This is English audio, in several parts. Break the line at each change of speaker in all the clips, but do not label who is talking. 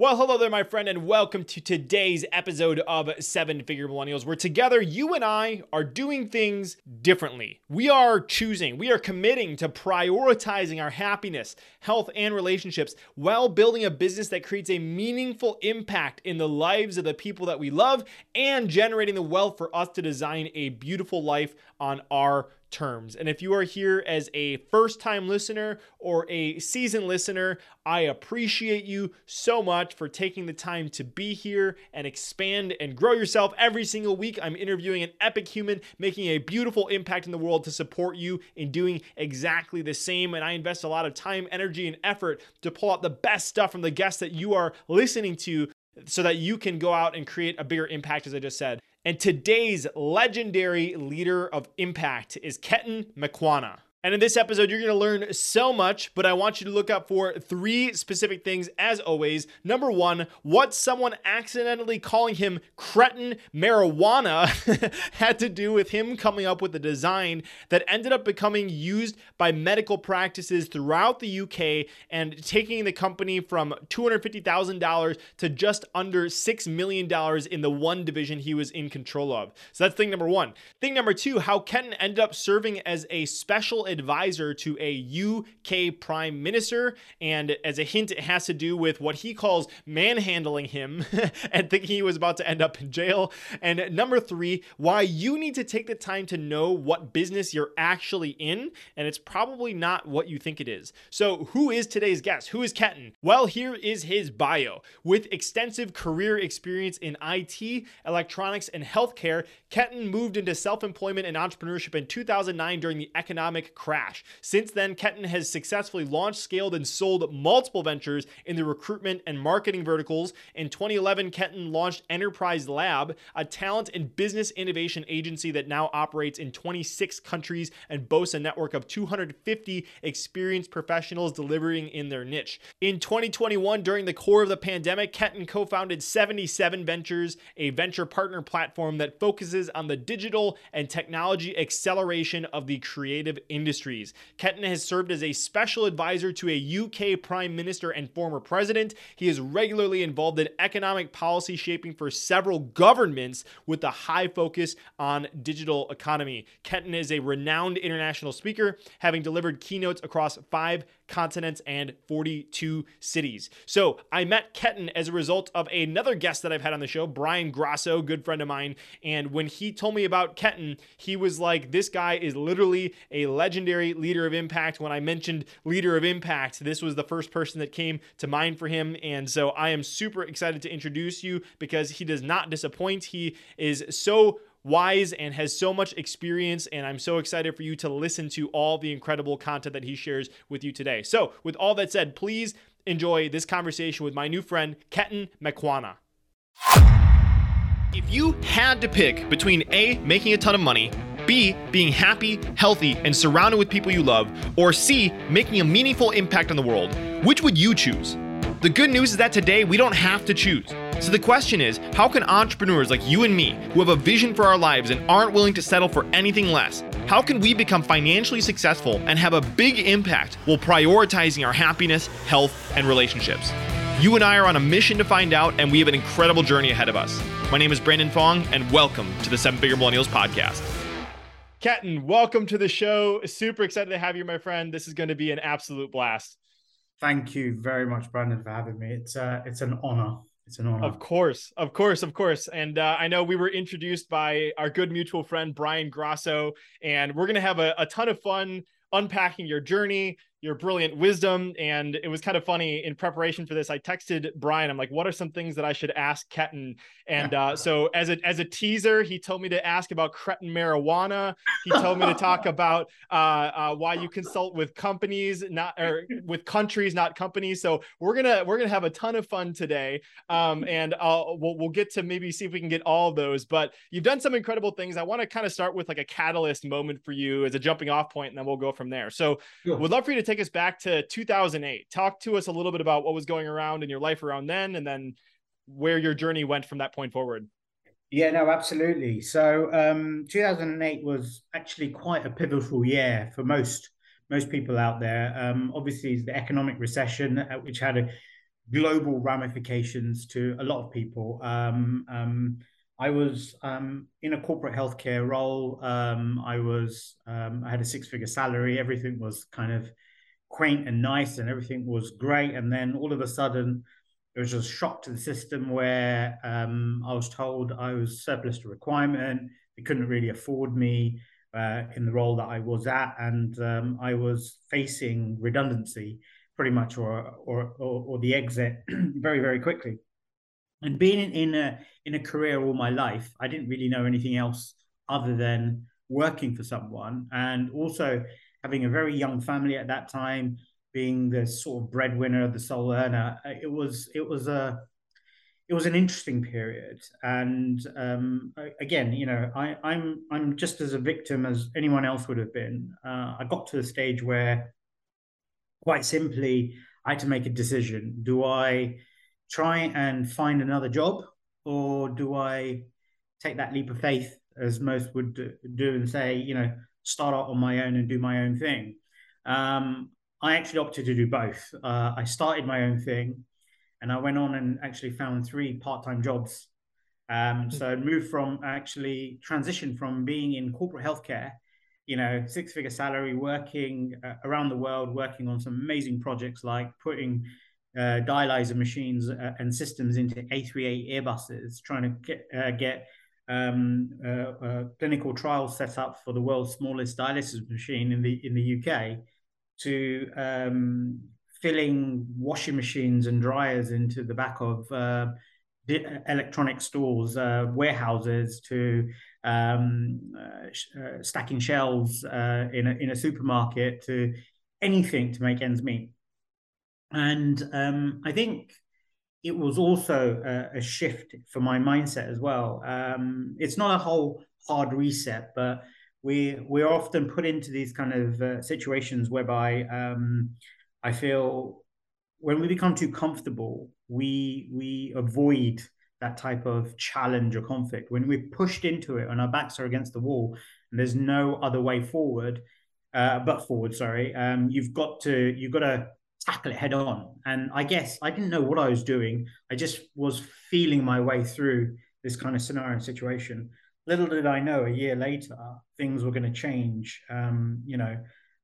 Well, hello there, my friend, and welcome to today's episode of Seven Figure Millennials, where together you and I are doing things differently. We are choosing, we are committing to prioritizing our happiness, health, and relationships while building a business that creates a meaningful impact in the lives of the people that we love and generating the wealth for us to design a beautiful life on our terms. And if you are here as a first time listener or a seasoned listener, I appreciate you so much for taking the time to be here and expand and grow yourself every single week. I'm interviewing an epic human making a beautiful impact in the world to support you in doing exactly the same. And I invest a lot of time, energy, and effort to pull out the best stuff from the guests that you are listening to so that you can go out and create a bigger impact, as I just said. And today's legendary leader of impact is Ketan Makwana. And in this episode, you're going to learn so much, but I want you to look up for three specific things as always. Number one, what someone accidentally calling him cretin marijuana had to do with him coming up with a design that ended up becoming used by medical practices throughout the UK and taking the company from $250,000 to just under $6 million in the one division he was in control of. So that's thing number one. Thing number two, how Ketan ended up serving as a special advisor to a UK prime minister. And as a hint, it has to do with what he calls manhandling him and thinking he was about to end up in jail. And number three, why you need to take the time to know what business you're actually in. And it's probably not what you think it is. So, who is today's guest? Who is Ketan? Well, here is his bio. With extensive career experience in IT, electronics, and healthcare, Ketan moved into self employment and entrepreneurship in 2009 during the economic crash. Since then, Ketan has successfully launched, scaled, and sold multiple ventures in the recruitment and marketing verticals. In 2011, Ketan launched Enterprise Lab, a talent and business innovation agency that now operates in 26 countries and boasts a network of 250 experienced professionals delivering in their niche. In 2021, during the core of the pandemic, Ketan co founded 77 Ventures, a venture partner platform that focuses on the digital and technology acceleration of the creative industry industries. Ketan has served as a special advisor to a UK Prime Minister and former president. He is regularly involved in economic policy shaping for several governments with a high focus on digital economy. Ketan is a renowned international speaker, having delivered keynotes across five continents, and 42 cities. So I met Ketan as a result of another guest that I've had on the show, Brian Grasso, good friend of mine. And when he told me about Ketan, he was like, this guy is literally a legendary leader of impact. When I mentioned leader of impact, this was the first person that came to mind for him. And so I am super excited to introduce you because he does not disappoint. He is so wise and has so much experience. And I'm so excited for you to listen to all the incredible content that he shares with you today. So, with all that said, please enjoy this conversation with my new friend, Ketan Makwana. If you had to pick between A, making a ton of money, B, being happy, healthy, and surrounded with people you love, or C, making a meaningful impact on the world, which would you choose? The good news is that today we don't have to choose. So the question is how can entrepreneurs like you and me, who have a vision for our lives and aren't willing to settle for anything less, how can we become financially successful and have a big impact while prioritizing our happiness, health, and relationships? You and I are on a mission to find out, and we have an incredible journey ahead of us. My name is Brandon Fong, and welcome to the Seven Figure Millennials Podcast. Ketan, welcome to the show. Super excited to have you, my friend. This is going to be an absolute blast.
Thank you very much, Brandon, for having me. It's uh, it's an honor. It's an honor.
Of course, of course, of course. And uh, I know we were introduced by our good mutual friend Brian Grasso, and we're gonna have a, a ton of fun unpacking your journey, your brilliant wisdom. And it was kind of funny in preparation for this. I texted Brian, I'm like, what are some things that I should ask Ketan? And uh, so as a as a teaser, he told me to ask about cretin marijuana. He told me to talk about uh, uh, why you consult with companies, not or with countries, not companies. So we're gonna we're gonna have a ton of fun today. Um, and I'll, we'll we'll get to maybe see if we can get all those. But you've done some incredible things. I want to kind of start with like a catalyst moment for you as a jumping off point, and then we'll go from there. So sure. would love for you to take us back to 2008. Talk to us a little bit about what was going around in your life around then, and then where your journey went from that point forward.
Yeah, no, absolutely. So, um, 2008 was actually quite a pivotal year for most most people out there. Um, obviously, it's the economic recession, uh, which had a global ramifications to a lot of people. Um, um, I was um, in a corporate healthcare role. Um, I was um, I had a six figure salary. Everything was kind of quaint and nice, and everything was great. And then all of a sudden, there was a shock to the system where um, I was told I was surplus to requirement. They couldn't really afford me uh, in the role that I was at, and um, I was facing redundancy pretty much, or or or, or the exit very very quickly and being in a in a career all my life, I didn't really know anything else other than working for someone, and also having a very young family at that time, being the sort of breadwinner, the sole earner. Uh, it was it was a it was an interesting period, and um, again, you know, I, I'm I'm just as a victim as anyone else would have been. Uh, I got to the stage where, quite simply, I had to make a decision: do I try and find another job, or do I take that leap of faith, as most would do, and say, you know, start out on my own and do my own thing? Um, I actually opted to do both. Uh, I started my own thing, and I went on and actually found three part-time jobs. Um, so I moved from actually transition from being in corporate healthcare, you know, six-figure salary, working uh, around the world, working on some amazing projects like putting uh, dialyzer machines uh, and systems into A380 Airbuses, trying to get, uh, get um, uh, uh, clinical trials set up for the world's smallest dialysis machine in the in the UK, to um, filling washing machines and dryers into the back of uh, electronic stores, warehouses, to um, stacking shelves in a in a supermarket, to anything to make ends meet. And um, I think it was also a, a, shift for my mindset as well. Um, it's not a whole hard reset, but we we're often put into these kind of uh, situations whereby um, I feel when we become too comfortable, we we avoid that type of challenge or conflict. When we're pushed into it and our backs are against the wall, and there's no other way forward, uh, but forward. Sorry, um, you've got to you've got to tackle it head on. And I guess I didn't know what I was doing. I just was feeling my way through this kind of scenario and situation. Little did I know, a year later, things were going to change. Um, you know,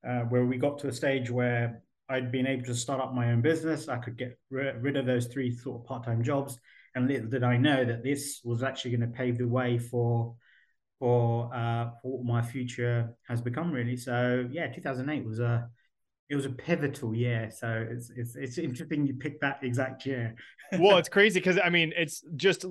uh, where we got to a stage where I'd been able to start up my own business. I could get rid of those three sort of part-time jobs, and little did I know that this was actually going to pave the way for for uh, for what my future has become. Really, so yeah, 2008 was a it was a pivotal year. So it's it's it's interesting you picked that exact year.
well, it's crazy because I mean, it's just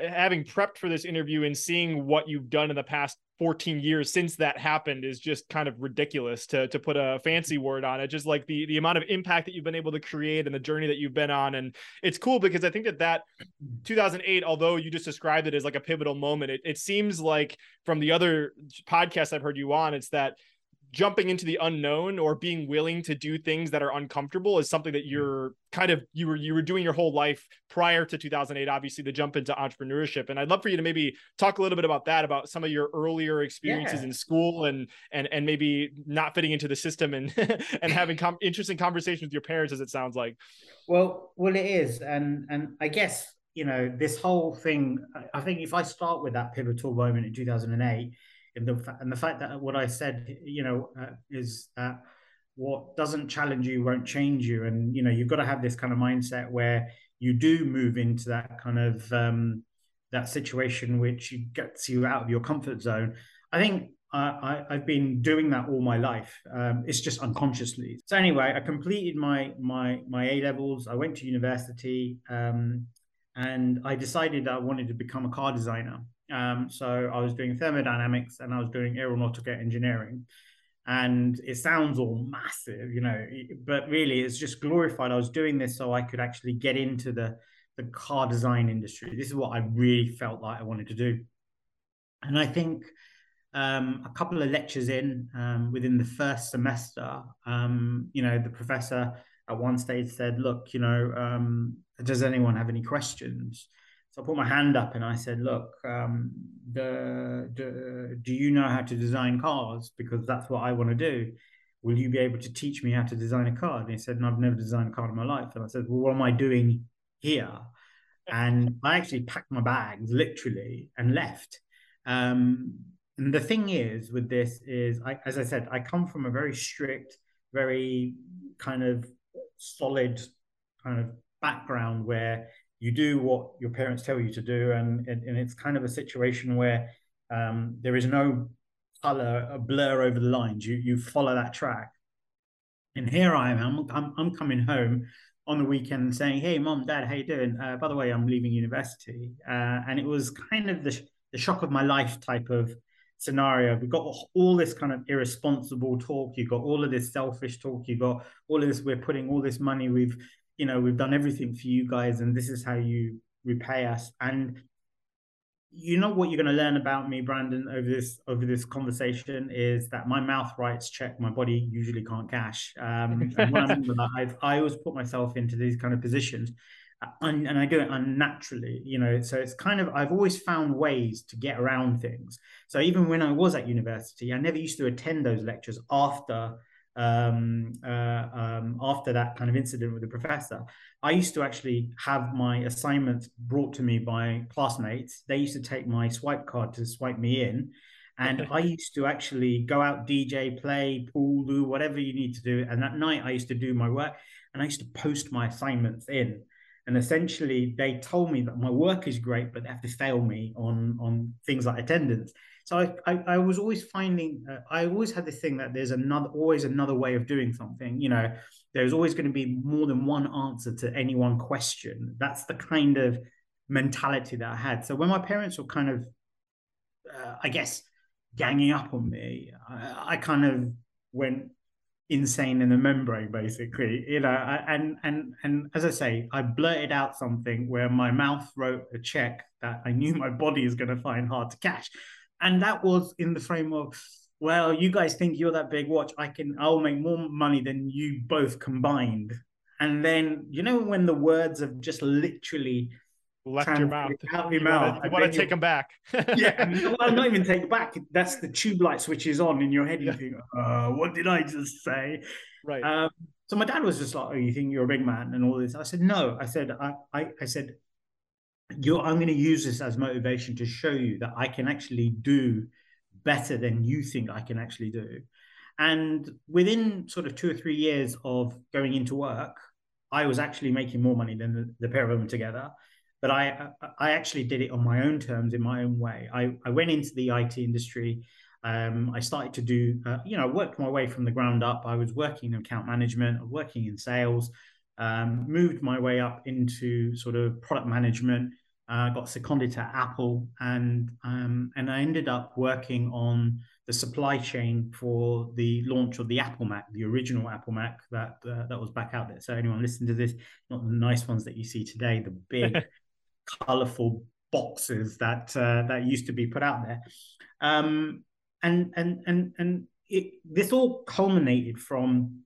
having prepped for this interview and seeing what you've done in the past 14 years since that happened is just kind of ridiculous to to put a fancy word on it. Just like the the amount of impact that you've been able to create and the journey that you've been on, and it's cool because I think that that 2008, although you just described it as like a pivotal moment, it, it seems like from the other podcasts I've heard you on, it's that jumping into the unknown or being willing to do things that are uncomfortable is something that mm. you're kind of you were you were doing your whole life prior to 2008 obviously the jump into entrepreneurship and I'd love for you to maybe talk a little bit about that about some of your earlier experiences yeah. in school and and and maybe not fitting into the system and and having com- interesting conversations with your parents as it sounds like
well well it is and and I guess you know this whole thing I think if I start with that pivotal moment in 2008 and the and the fact that what I said, you know, uh, is that what doesn't challenge you won't change you, and you know, you've got to have this kind of mindset where you do move into that kind of um, that situation which gets you out of your comfort zone. I think I, have been doing that all my life. Um, it's just unconsciously. So anyway, I completed my my my A levels. I went to university, um, and I decided I wanted to become a car designer. Um, so I was doing thermodynamics and I was doing aeronautical engineering. And it sounds all massive, you know, but really it's just glorified. I was doing this so I could actually get into the, the car design industry. This is what I really felt like I wanted to do. And I think um, a couple of lectures in um, within the first semester, um, you know, the professor at one stage said, Look, you know, um, does anyone have any questions? So I put my hand up and I said, "Look, um, the, the, do you know how to design cars? Because that's what I want to do." will you be able to teach me how to design a car?" And he said, no, I've never designed a car in my life. And I said, well, what am I doing here? And I actually packed my bags literally and left. Um, and the thing is with this is, I, as I said, I come from a very strict, very kind of solid kind of background where you do what your parents tell you to do. And, and, and it's kind of a situation where um, there is no color, a blur over the lines. You you follow that track. And here I am. I'm I'm, coming home on the weekend saying, "Hey, mom, dad, how you doing? Uh, by the way, I'm leaving university." Uh, and it was kind of the the shock of my life type of scenario. We've got all this kind of irresponsible talk. You've got all of this selfish talk. You've got all of this. We're putting all this money. We've, you know, we've done everything for you guys, and this is how you repay us. And you know what you're going to learn about me brandon over this over this conversation is that my mouth writes check my body usually can't cash um, and I'm that, I've, i always put myself into these kind of positions uh, and, and i do it unnaturally you know so it's kind of i've always found ways to get around things so even when i was at university i never used to attend those lectures after um, uh, um, after that kind of incident with the professor, I used to actually have my assignments brought to me by classmates. They used to take my swipe card to swipe me in. And I used to actually go out, DJ, play, pool, do whatever you need to do. And that night I used to do my work and I used to post my assignments in. And essentially they told me that my work is great, but they have to fail me on, on things like attendance. So I, I, I was always finding, uh, I always had this thing that there's another, always another way of doing something. You know, there's always going to be more than one answer to any one question. That's the kind of mentality that I had. So when my parents were kind of, uh, I guess, ganging up on me, I, I, kind of went insane in the membrane, basically. You know, and and and as I say, I blurted out something where my mouth wrote a check that I knew my body is going to find hard to cash and that was in the frame of well you guys think you're that big watch i can i'll make more money than you both combined. And then you know when the words have just literally
left your mouth.
out your mouth
you want to take them back.
Yeah well not even take back. That's the tube light switches on in your head you think uh, what did i just say?
Right.
Um, so my dad was just like oh you think you're a big man and all this? I said no. I said i i, I said you're, I'm going to use this as motivation to show you that I can actually do better than you think I can actually do. And within sort of two or three years of going into work, I was actually making more money than the, the pair of them together. But I, I actually did it on my own terms, in my own way. I, I went into the IT industry. Um, I started to do, uh, you know, worked my way from the ground up. I was working in account management, working in sales, um, moved my way up into sort of product management, uh, got seconded to Apple, and um, and I ended up working on the supply chain for the launch of the Apple Mac, the original Apple Mac that uh, that was back out there. So anyone listening to this, not the nice ones that you see today, the big, colorful boxes that uh, that used to be put out there, um, and and and and it, this all culminated from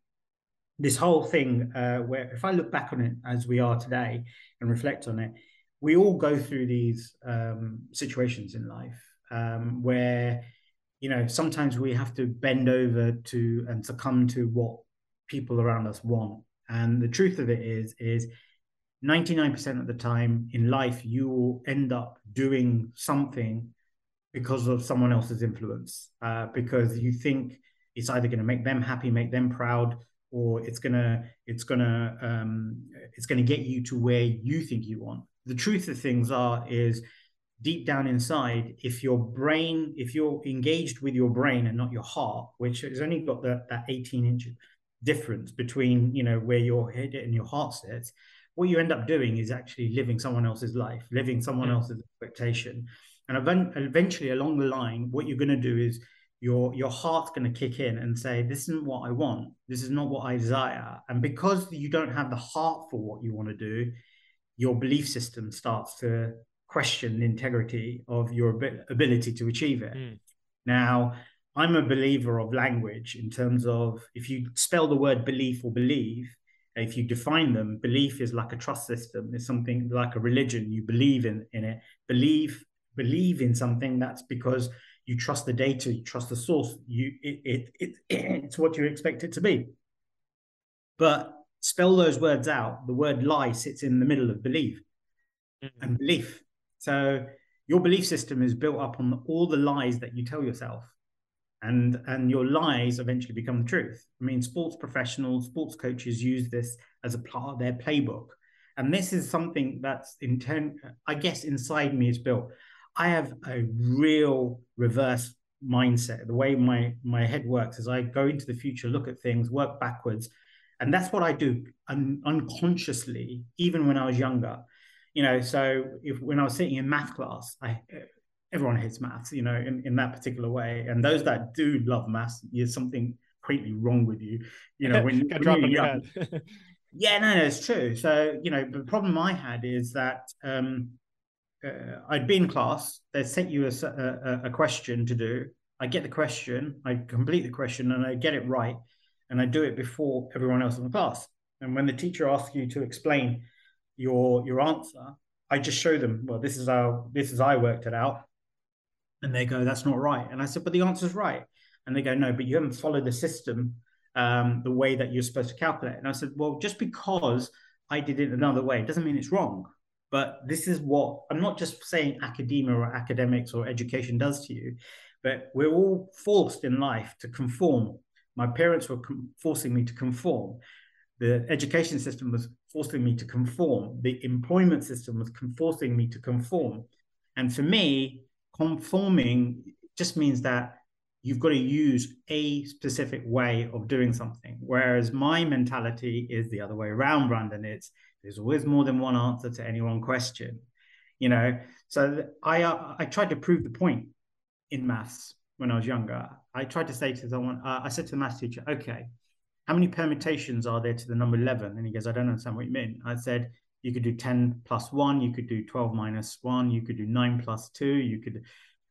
this whole thing uh, where if I look back on it as we are today and reflect on it, we all go through these um, situations in life um, where you know sometimes we have to bend over to and succumb to what people around us want. And the truth of it is is 99% of the time in life you will end up doing something because of someone else's influence uh, because you think it's either going to make them happy make them proud or it's gonna it's gonna um, it's gonna get you to where you think you want the truth of things are is deep down inside if your brain if you're engaged with your brain and not your heart which has only got that, that 18 inch difference between you know where your head and your heart sits what you end up doing is actually living someone else's life living someone mm. else's expectation. And eventually along the line what you're going to do is your your heart's going to kick in and say this isn't what i want. This is not what i desire. And because you don't have the heart for what you want to do your belief system starts to question the integrity of your ability to achieve it. Mm. Now, I'm a believer of language in terms of if you spell the word belief or believe, if you define them, belief is like a trust system. It's something like a religion. You believe in, in it. Believe believe in something that's because you trust the data, you trust the source, you it, it, it it's what you expect it to be. But spell those words out. The word lie sits in the middle of believe mm-hmm. and belief. So your belief system is built up on all the lies that you tell yourself. And, and your lies eventually become the truth. I mean, sports professionals, sports coaches use this as a part of their playbook. And this is something that's intent, I guess, inside me is built. I have a real reverse mindset. The way my my head works is I go into the future, look at things, work backwards, and that's what I do un- unconsciously, even when I was younger. You know, so if when I was sitting in math class, I everyone hates maths, you know, in, in that particular way, and those that do love maths, there's something greatly wrong with you. You know, when, when
drop on your head.
yeah, no, no, it's true. So you know, the problem I had is that. Um, uh, I'd be in class. They sent you a, a, a, question to do. I get the question, I complete the question, and I get it right, and I do it before everyone else in the class. And when the teacher asks you to explain your your answer, I just show them. Well, this is how this is I worked it out, and they go, "That's not right." And I said, "But the answer's right." And they go, "No, but you haven't followed the system um, the way that you're supposed to calculate." And I said, "Well, just because I did it another way doesn't mean it's wrong." But this is what I'm not just saying academia or academics or education does to you, but we're all forced in life to conform. My parents were forcing me to conform. The education system was forcing me to conform. The employment system was forcing me to conform. And for me, conforming just means that you've got to use a specific way of doing something. Whereas my mentality is the other way around, Brandon. It's there's always more than one answer to any one question, you know. So I uh, I tried to prove the point in maths when I was younger. I tried to say to someone, uh, I said to the maths teacher, okay, how many permutations are there to the number 11? And he goes, I don't understand what you mean. I said, you could do 10 plus 1, you could do 12 minus 1, you could do 9 plus 2, you could.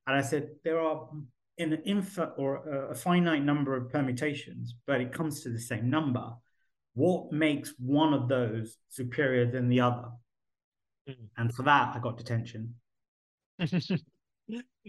And I said, there are in an infinite or a finite number of permutations, but it comes to the same number what makes one of those superior than the other? Mm. And for that, I got detention.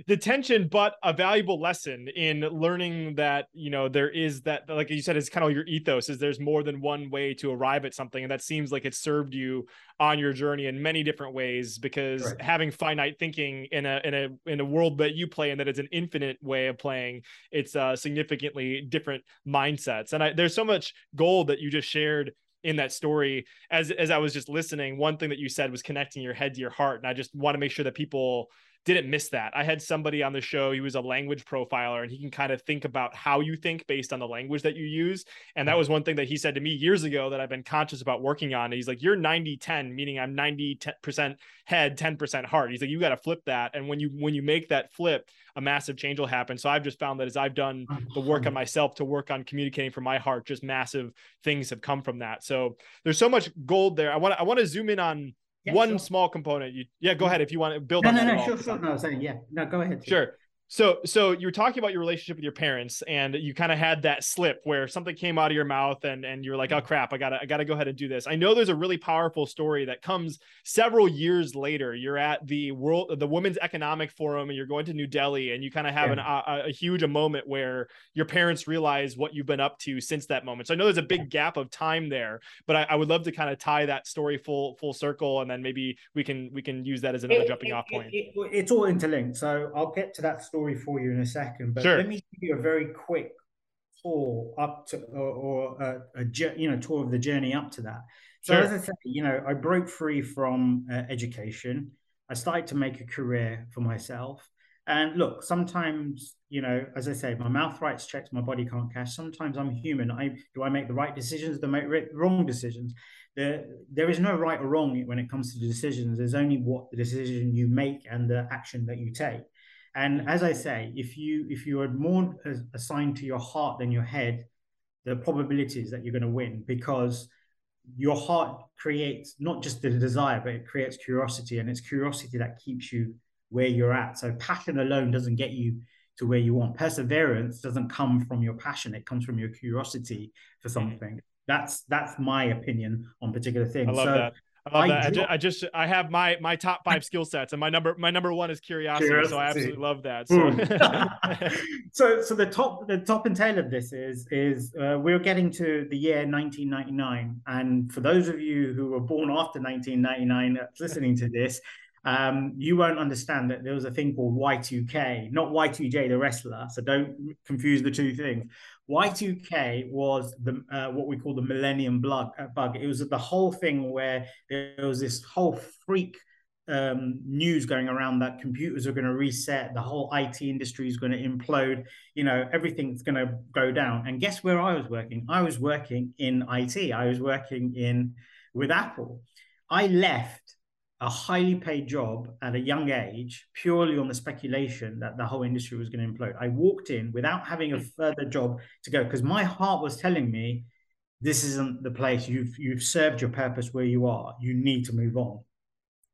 detention but a valuable lesson in learning that you know there is that like you said it's kind of your ethos is there's more than one way to arrive at something and that seems like it served you on your journey in many different ways because having finite thinking in a in a in a world that you play in that it's an infinite way of playing it's uh significantly different mindsets and I, there's so much gold that you just shared in that story. As as I was just listening one thing that you said was connecting your head to your heart and I just want to make sure that people didn't miss that. I had somebody on the show, he was a language profiler and he can kind of think about how you think based on the language that you use. And that mm-hmm. was one thing that he said to me years ago that I've been conscious about working on. He's like, You're 90 10, meaning I'm 90% head, 10% heart. He's like, You got to flip that. And when you when you make that flip, a massive change will happen. So I've just found that as I've done the work on mm-hmm. myself to work on communicating from my heart, just massive things have come from that. So there's so much gold there. I want I want to zoom in on yeah, one sure. small component. You, yeah, go ahead if you want to build
no,
on
no,
that.
No, sure, sure. No, I was saying, yeah. No, go ahead.
Sure. So, so you were talking about your relationship with your parents, and you kind of had that slip where something came out of your mouth, and and you're like, "Oh mm-hmm. crap, I gotta, I gotta go ahead and do this." I know there's a really powerful story that comes several years later. You're at the world, the Women's Economic Forum, and you're going to New Delhi, and you kind of have yeah. an, a, a huge a moment where your parents realize what you've been up to since that moment. So I know there's a big gap of time there, but I, I would love to kind of tie that story full full circle, and then maybe we can we can use that as another
it,
jumping
it,
off point.
It, it's all interlinked, so I'll get to that story for you in a second, but sure. let me give you a very quick tour up to, or, or a, a, you know tour of the journey up to that. So sure. as I said, you know, I broke free from uh, education. I started to make a career for myself. And look, sometimes, you know, as I say, my mouth writes checks, my body can't cash. Sometimes I'm human. I do I make the right decisions, do I make wrong decisions? There, there is no right or wrong when it comes to decisions. There's only what the decision you make and the action that you take. And as I say, if you if you are more assigned to your heart than your head, the probabilities that you're going to win because your heart creates not just the desire, but it creates curiosity, and it's curiosity that keeps you where you're at. So passion alone doesn't get you to where you want. Perseverance doesn't come from your passion; it comes from your curiosity for mm-hmm. something. That's that's my opinion on particular things.
I love
so,
that. I love I that. I, just, I have my my top five skill sets, and my number my number one is curiosity. curiosity. So I absolutely love that.
So. so so the top the top and tail of this is is uh, we're getting to the year 1999, and for those of you who were born after 1999 uh, listening to this. Um, you won't understand that there was a thing called Y2K, not Y2J, the wrestler. So don't confuse the two things. Y2K was the uh, what we call the Millennium bug. Uh, bug. It was the whole thing where there was this whole freak um, news going around that computers are going to reset, the whole IT industry is going to implode, you know, everything's going to go down. And guess where I was working? I was working in IT. I was working in with Apple. I left a highly paid job at a young age purely on the speculation that the whole industry was going to implode. I walked in without having a further job to go because my heart was telling me this isn't the place you've you've served your purpose where you are. You need to move on.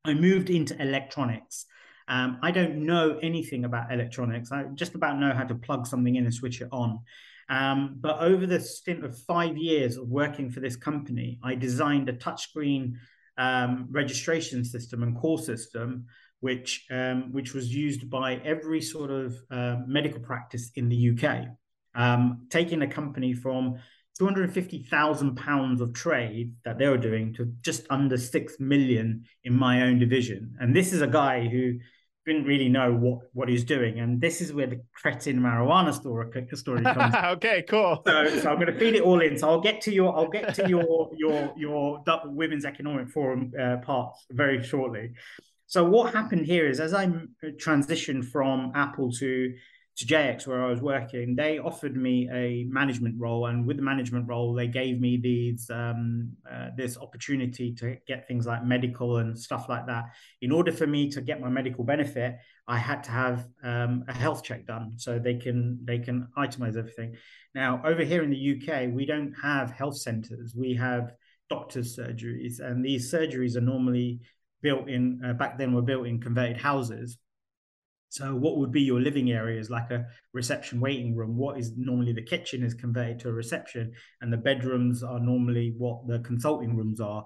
I moved into electronics. Um, I don't know anything about electronics. I just about know how to plug something in and switch it on. Um, but over the stint of five years of working for this company, I designed a touchscreen um, registration system and call system, which um, which was used by every sort of uh, medical practice in the UK, um, taking a company from 250,000 pounds of trade that they were doing to just under 6 million in my own division. And this is a guy who didn't really know what what he's doing, and this is where the cretin marijuana story story comes.
okay, cool.
So, so I'm going to feed it all in. So I'll get to your I'll get to your your your Women's Economic Forum uh, parts very shortly. So what happened here is as I transitioned from Apple to to JX where I was working, they offered me a management role, and with the management role, they gave me these um, uh, this opportunity to get things like medical and stuff like that. In order for me to get my medical benefit, I had to have um, a health check done, so they can they can itemize everything. Now, over here in the UK, we don't have health centres; we have doctors' surgeries, and these surgeries are normally built in uh, back then were built in converted houses so, what would be your living areas like a reception waiting room. What is normally the kitchen is converted to a reception, and the bedrooms are normally what the consulting rooms are.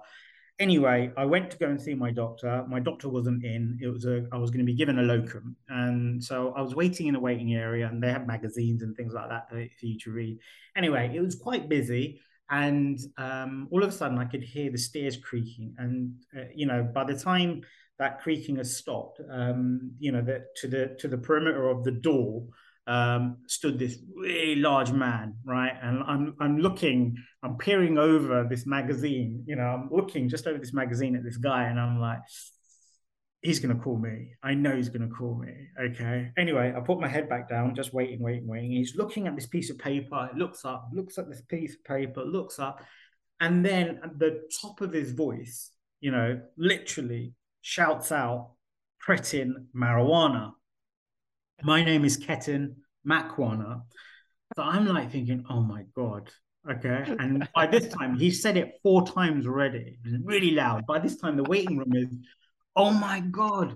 Anyway, I went to go and see my doctor. My doctor wasn't in. It was a I was going to be given a locum, and so I was waiting in a waiting area, and they had magazines and things like that for you to read. Anyway, it was quite busy, and um, all of a sudden I could hear the stairs creaking, and uh, you know by the time that creaking has stopped. Um, you know, that to the to the perimeter of the door um, stood this really large man, right? And I'm I'm looking, I'm peering over this magazine. You know, I'm looking just over this magazine at this guy, and I'm like, he's gonna call me. I know he's gonna call me. Okay. Anyway, I put my head back down, just waiting, waiting, waiting. He's looking at this piece of paper. It looks up, looks at this piece of paper, looks up, and then at the top of his voice, you know, literally shouts out Cretin marijuana. My name is Ketan Makwana. So I'm like thinking, oh my God. Okay. And by this time, he said it four times already. really loud. By this time, the waiting room is, oh my God,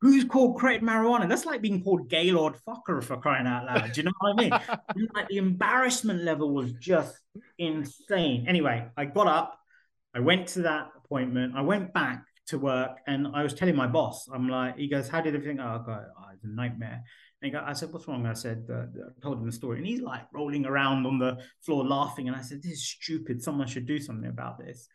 who's called Cretin marijuana? That's like being called Gaylord Focker for crying out loud. Do you know what I mean? like the embarrassment level was just insane. Anyway, I got up, I went to that appointment, I went back to work and I was telling my boss, I'm like, he goes, How did everything? Oh, God, oh, it's a nightmare. And I said, What's wrong? I said, uh, I told him the story. And he's like rolling around on the floor laughing. And I said, This is stupid. Someone should do something about this.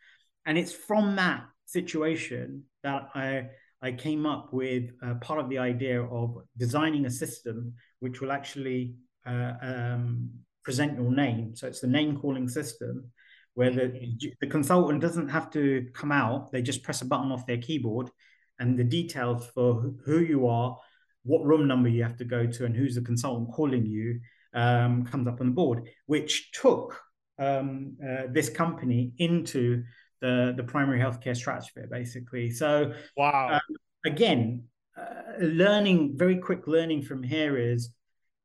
And it's from that situation that I I came up with uh, part of the idea of designing a system which will actually uh, um, present your name. So it's the name calling system where the, the consultant doesn't have to come out. They just press a button off their keyboard and the details for who you are, what room number you have to go to, and who's the consultant calling you um, comes up on the board, which took um, uh, this company into the, the primary healthcare stratosphere, basically. So,
wow. Uh,
again, uh, learning, very quick learning from here is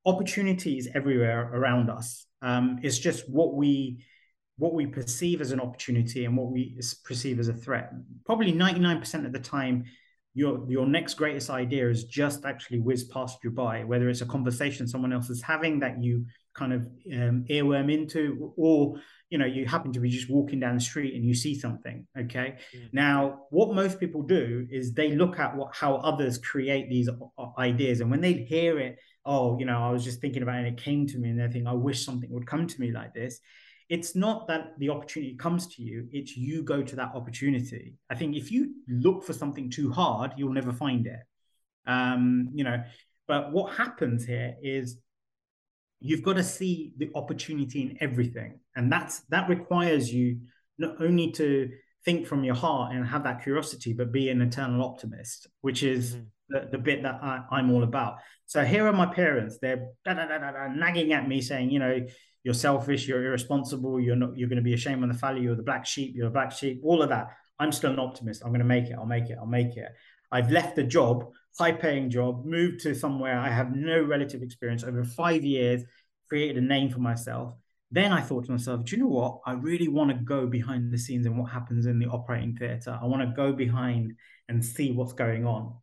opportunities everywhere around us. Um, it's just what we what we perceive as an opportunity and what we perceive as a threat. Probably 99% of the time, your your next greatest idea is just actually whiz past you by, whether it's a conversation someone else is having that you kind of um, earworm into, or you know, you happen to be just walking down the street and you see something. Okay. Mm-hmm. Now, what most people do is they look at what how others create these ideas, and when they hear it, oh, you know, I was just thinking about it, and it came to me, and they think, I wish something would come to me like this. It's not that the opportunity comes to you; it's you go to that opportunity. I think if you look for something too hard, you'll never find it. Um, you know, but what happens here is you've got to see the opportunity in everything and that's that requires you not only to think from your heart and have that curiosity but be an eternal optimist which is mm-hmm. the, the bit that I, am all about so here are my parents they're da, da, da, nagging at me saying you know you're selfish you're irresponsible you're not you're going to be ashamed on the family you're the black sheep you're a black sheep all of that i'm still an optimist i'm going to make it i'll make it i'll make it i've left the job high paying job, moved to somewhere I have no relative experience over five years, created a name for myself. Then I thought to myself, do you know what? I really want to go behind the scenes and what happens in the operating theatre. I want to go behind and see what's going on.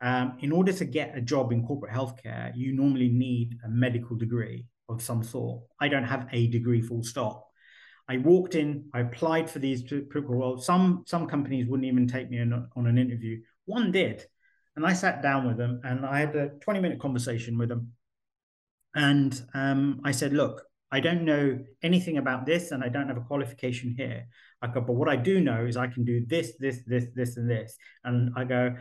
Um, in order to get a job in corporate healthcare, you normally need a medical degree of some sort. I don't have a degree, full stop. I walked in, I applied for these people roles. Some some companies wouldn't even take me on, on an interview. One did, and I sat down with them and I had a 20 minute conversation with them. And um, I said, look, I don't know anything about this and I don't have a qualification here. I go, but what I do know is I can do this, this, this, this, and this. And I go,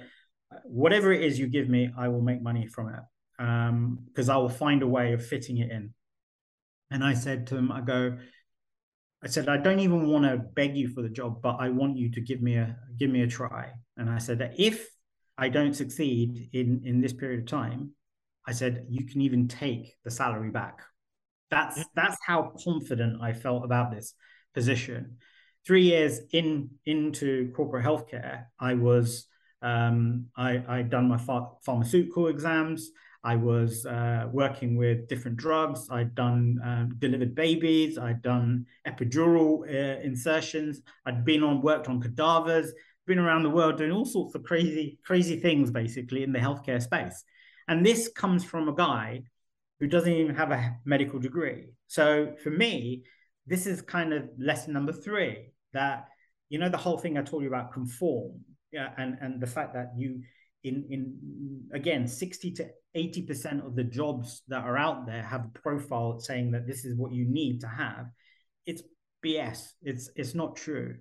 whatever it is you give me, I will make money from it because um, I will find a way of fitting it in. And I said to him, I go, I said, I don't even want to beg you for the job, but I want you to give me a give me a try. And I said that if I don't succeed in in this period of time, I said you can even take the salary back. That's that's how confident I felt about this position. Three years in into corporate healthcare, I was um, I I'd done my ph- pharmaceutical exams. I was uh, working with different drugs. I'd done um, delivered babies. I'd done epidural uh, insertions. I'd been on worked on cadavers been around the world doing all sorts of crazy, crazy things basically in the healthcare space. And this comes from a guy who doesn't even have a medical degree. So for me, this is kind of lesson number three that, you know, the whole thing I told you about conform yeah, and, and the fact that you, in, in again, 60 to 80% of the jobs that are out there have a profile saying that this is what you need to have. It's BS. It's, it's not true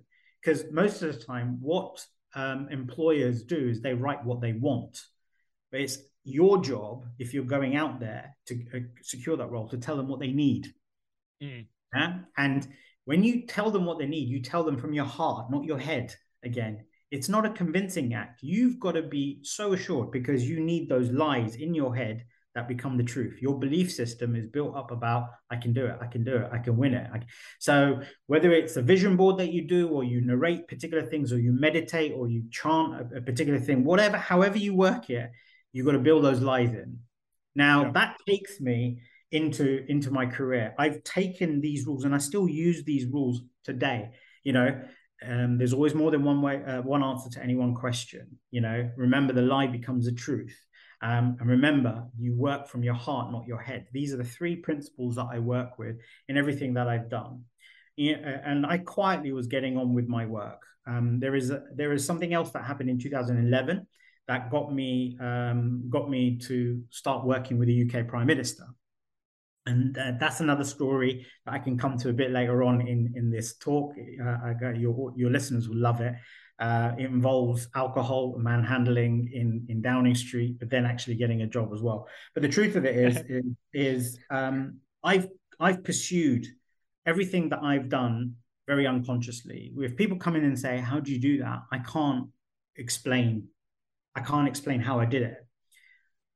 because most of the time what um, employers do is they write what they want but it's your job if you're going out there to uh, secure that role to tell them what they need mm. yeah? and when you tell them what they need you tell them from your heart not your head again it's not a convincing act you've got to be so assured because you need those lies in your head that become the truth. Your belief system is built up about I can do it, I can do it, I can win it. So whether it's a vision board that you do, or you narrate particular things, or you meditate, or you chant a, a particular thing, whatever, however you work it, you've got to build those lies in. Now yeah. that takes me into into my career. I've taken these rules and I still use these rules today. You know, um, there's always more than one way, uh, one answer to any one question. You know, remember the lie becomes a truth. Um, and remember, you work from your heart, not your head. These are the three principles that I work with in everything that I've done. And I quietly was getting on with my work. Um, there is a, there is something else that happened in 2011 that got me um, got me to start working with the UK Prime Minister, and uh, that's another story that I can come to a bit later on in in this talk. Uh, your your listeners will love it. Uh, it involves alcohol, manhandling in in Downing Street, but then actually getting a job as well. But the truth of it is, is, is um, I've I've pursued everything that I've done very unconsciously. If people come in and say, "How do you do that?" I can't explain. I can't explain how I did it.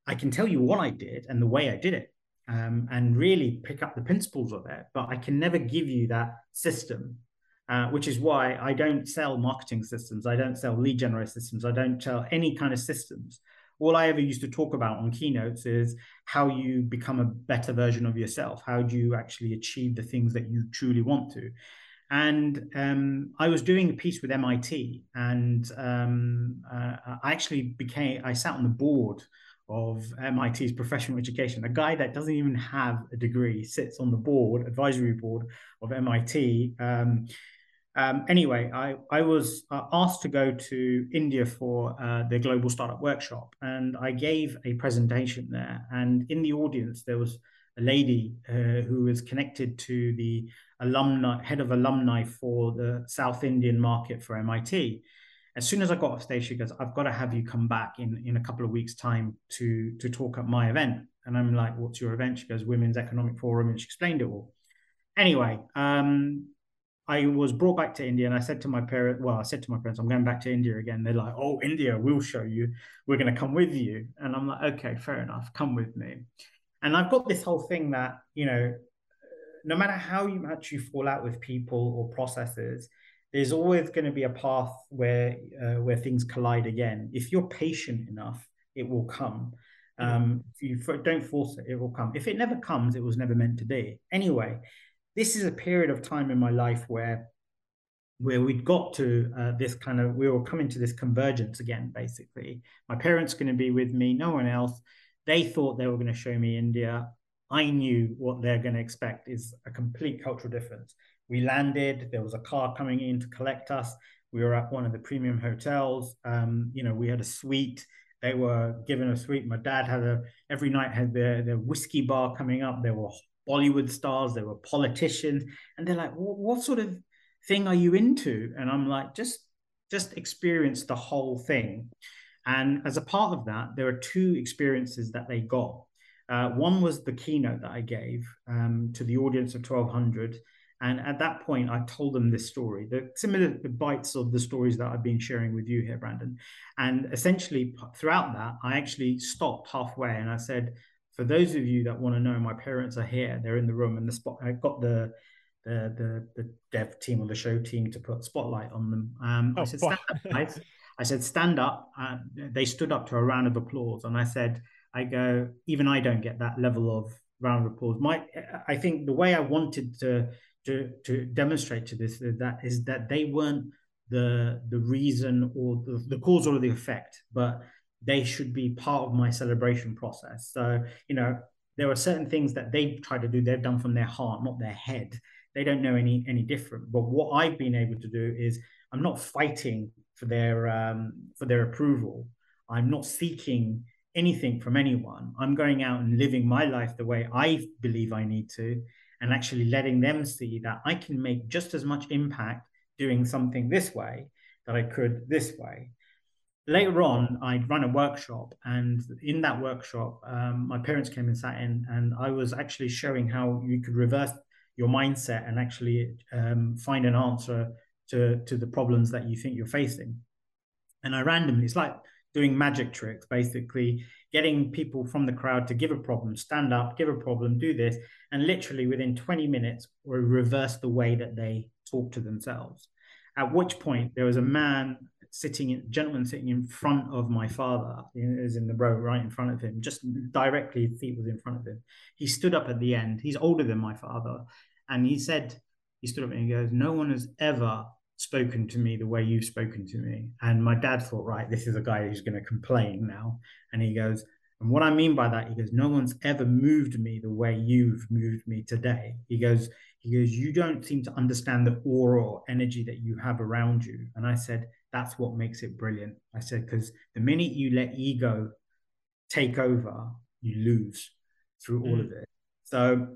I can tell you what I did and the way I did it, um, and really pick up the principles of it. But I can never give you that system uh, which is why I don't sell marketing systems. I don't sell lead generation systems. I don't sell any kind of systems. All I ever used to talk about on keynotes is how you become a better version of yourself. How do you actually achieve the things that you truly want to? And um, I was doing a piece with MIT, and um, uh, I actually became, I sat on the board of MIT's professional education. A guy that doesn't even have a degree sits on the board, advisory board of MIT. Um, um, anyway, I, I was uh, asked to go to India for uh, the Global Startup Workshop, and I gave a presentation there. And in the audience, there was a lady uh, who was connected to the alumni, head of alumni for the South Indian market for MIT. As soon as I got off stage, she goes, "I've got to have you come back in in a couple of weeks' time to to talk at my event." And I'm like, "What's your event?" She goes, "Women's Economic Forum," and she explained it all. Anyway, um, I was brought back to India and I said to my parents, well, I said to my parents, I'm going back to India again. They're like, oh, India, we'll show you. We're going to come with you. And I'm like, okay, fair enough. Come with me. And I've got this whole thing that, you know, no matter how much you fall out with people or processes, there's always going to be a path where uh, where things collide again. If you're patient enough, it will come. Um, if you don't force it, it will come. If it never comes, it was never meant to be. Anyway, this is a period of time in my life where where we'd got to uh, this kind of we were coming to this convergence again basically my parents going to be with me no one else they thought they were going to show me india i knew what they're going to expect is a complete cultural difference we landed there was a car coming in to collect us we were at one of the premium hotels um, you know we had a suite they were given a suite my dad had a every night had their, their whiskey bar coming up there were Bollywood stars, there were politicians, and they're like, "What sort of thing are you into?" And I'm like, "Just, just experience the whole thing." And as a part of that, there are two experiences that they got. Uh, one was the keynote that I gave um, to the audience of 1200. And at that point, I told them this story, the similar bites of the stories that I've been sharing with you here, Brandon. And essentially, throughout that, I actually stopped halfway and I said, for those of you that want to know, my parents are here. They're in the room, and the spot. I got the the the, the dev team or the show team to put spotlight on them. Um, oh, I said, stand up, guys. I said, stand up. Uh, they stood up to a round of applause, and I said, I go, even I don't get that level of round of applause. My, I think the way I wanted to to to demonstrate to this that is that they weren't the the reason or the, the cause or the effect, but they should be part of my celebration process. So, you know, there are certain things that they try to do, they've done from their heart, not their head. They don't know any any different. But what I've been able to do is I'm not fighting for their um, for their approval. I'm not seeking anything from anyone. I'm going out and living my life the way I believe I need to, and actually letting them see that I can make just as much impact doing something this way that I could this way later on, I'd run a workshop, and in that workshop, um, my parents came and sat in, and I was actually showing how you could reverse your mindset and actually um, find an answer to to the problems that you think you're facing. And I randomly, it's like doing magic tricks, basically getting people from the crowd to give a problem, stand up, give a problem, do this, and literally within 20 minutes, we reverse the way that they talk to themselves. At which point, there was a man sitting, gentleman sitting in front of my father, is in the row right in front of him, just directly, his was in front of him. He stood up at the end. He's older than my father, and he said, he stood up and he goes, "No one has ever spoken to me the way you've spoken to me." And my dad thought, right, this is a guy who's going to complain now, and he goes. And what I mean by that, he goes, no one's ever moved me the way you've moved me today. He goes, he goes, you don't seem to understand the aura or energy that you have around you. And I said, that's what makes it brilliant. I said, because the minute you let ego take over, you lose through all mm. of it. So,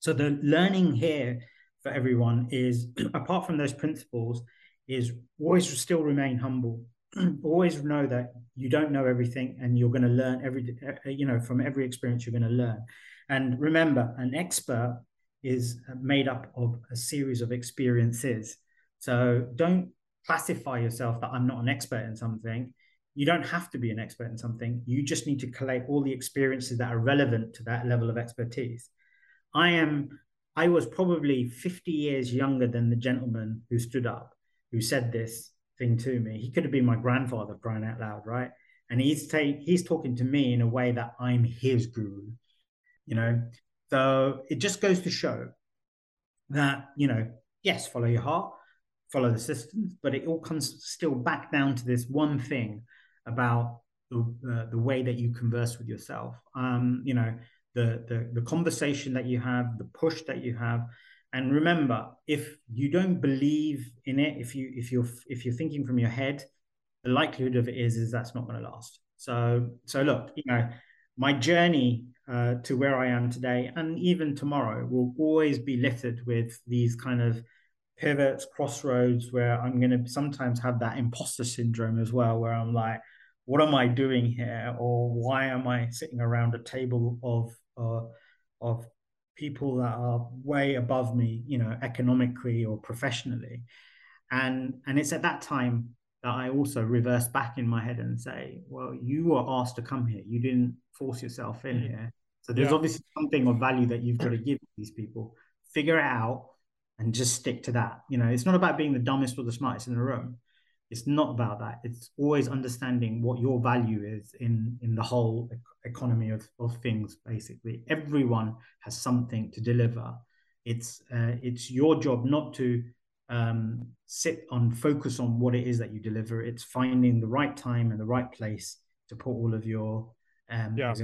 so the learning here for everyone is, apart from those principles, is always still remain humble. always know that you don't know everything, and you're going to learn every, uh, you know, from every experience you're going to learn. And remember, an expert is made up of a series of experiences. So don't classify yourself that I'm not an expert in something. You don't have to be an expert in something. You just need to collate all the experiences that are relevant to that level of expertise. I am, I was probably 50 years younger than the gentleman who stood up, who said this thing to me. He could have been my grandfather crying out loud, right? And he's he's talking to me in a way that I'm his guru, you know. So it just goes to show that, you know, yes, follow your heart, follow the systems, but it all comes still back down to this one thing about the, uh, the way that you converse with yourself. Um, you know, the, the the conversation that you have, the push that you have, and remember, if you don't believe in it, if you if you're if you're thinking from your head, the likelihood of it is is that's not going to last. So so look, you know, my journey uh, to where I am today, and even tomorrow, will always be littered with these kind of pivots, crossroads, where I'm going to sometimes have that imposter syndrome as well, where I'm like, what am I doing here, or why am I sitting around a table of uh, of people that are way above me, you know, economically or professionally. And and it's at that time that I also reverse back in my head and say, well, you were asked to come here. You didn't force yourself in mm-hmm. here. So there's yeah. obviously something of value that you've got to give these people. Figure it out and just stick to that. You know, it's not about being the dumbest or the smartest in the room it's not about that. It's always understanding what your value is in in the whole economy of, of things basically. Everyone has something to deliver. It's uh, it's your job not to um, sit on focus on what it is that you deliver. It's finding the right time and the right place to put all of your um yeah.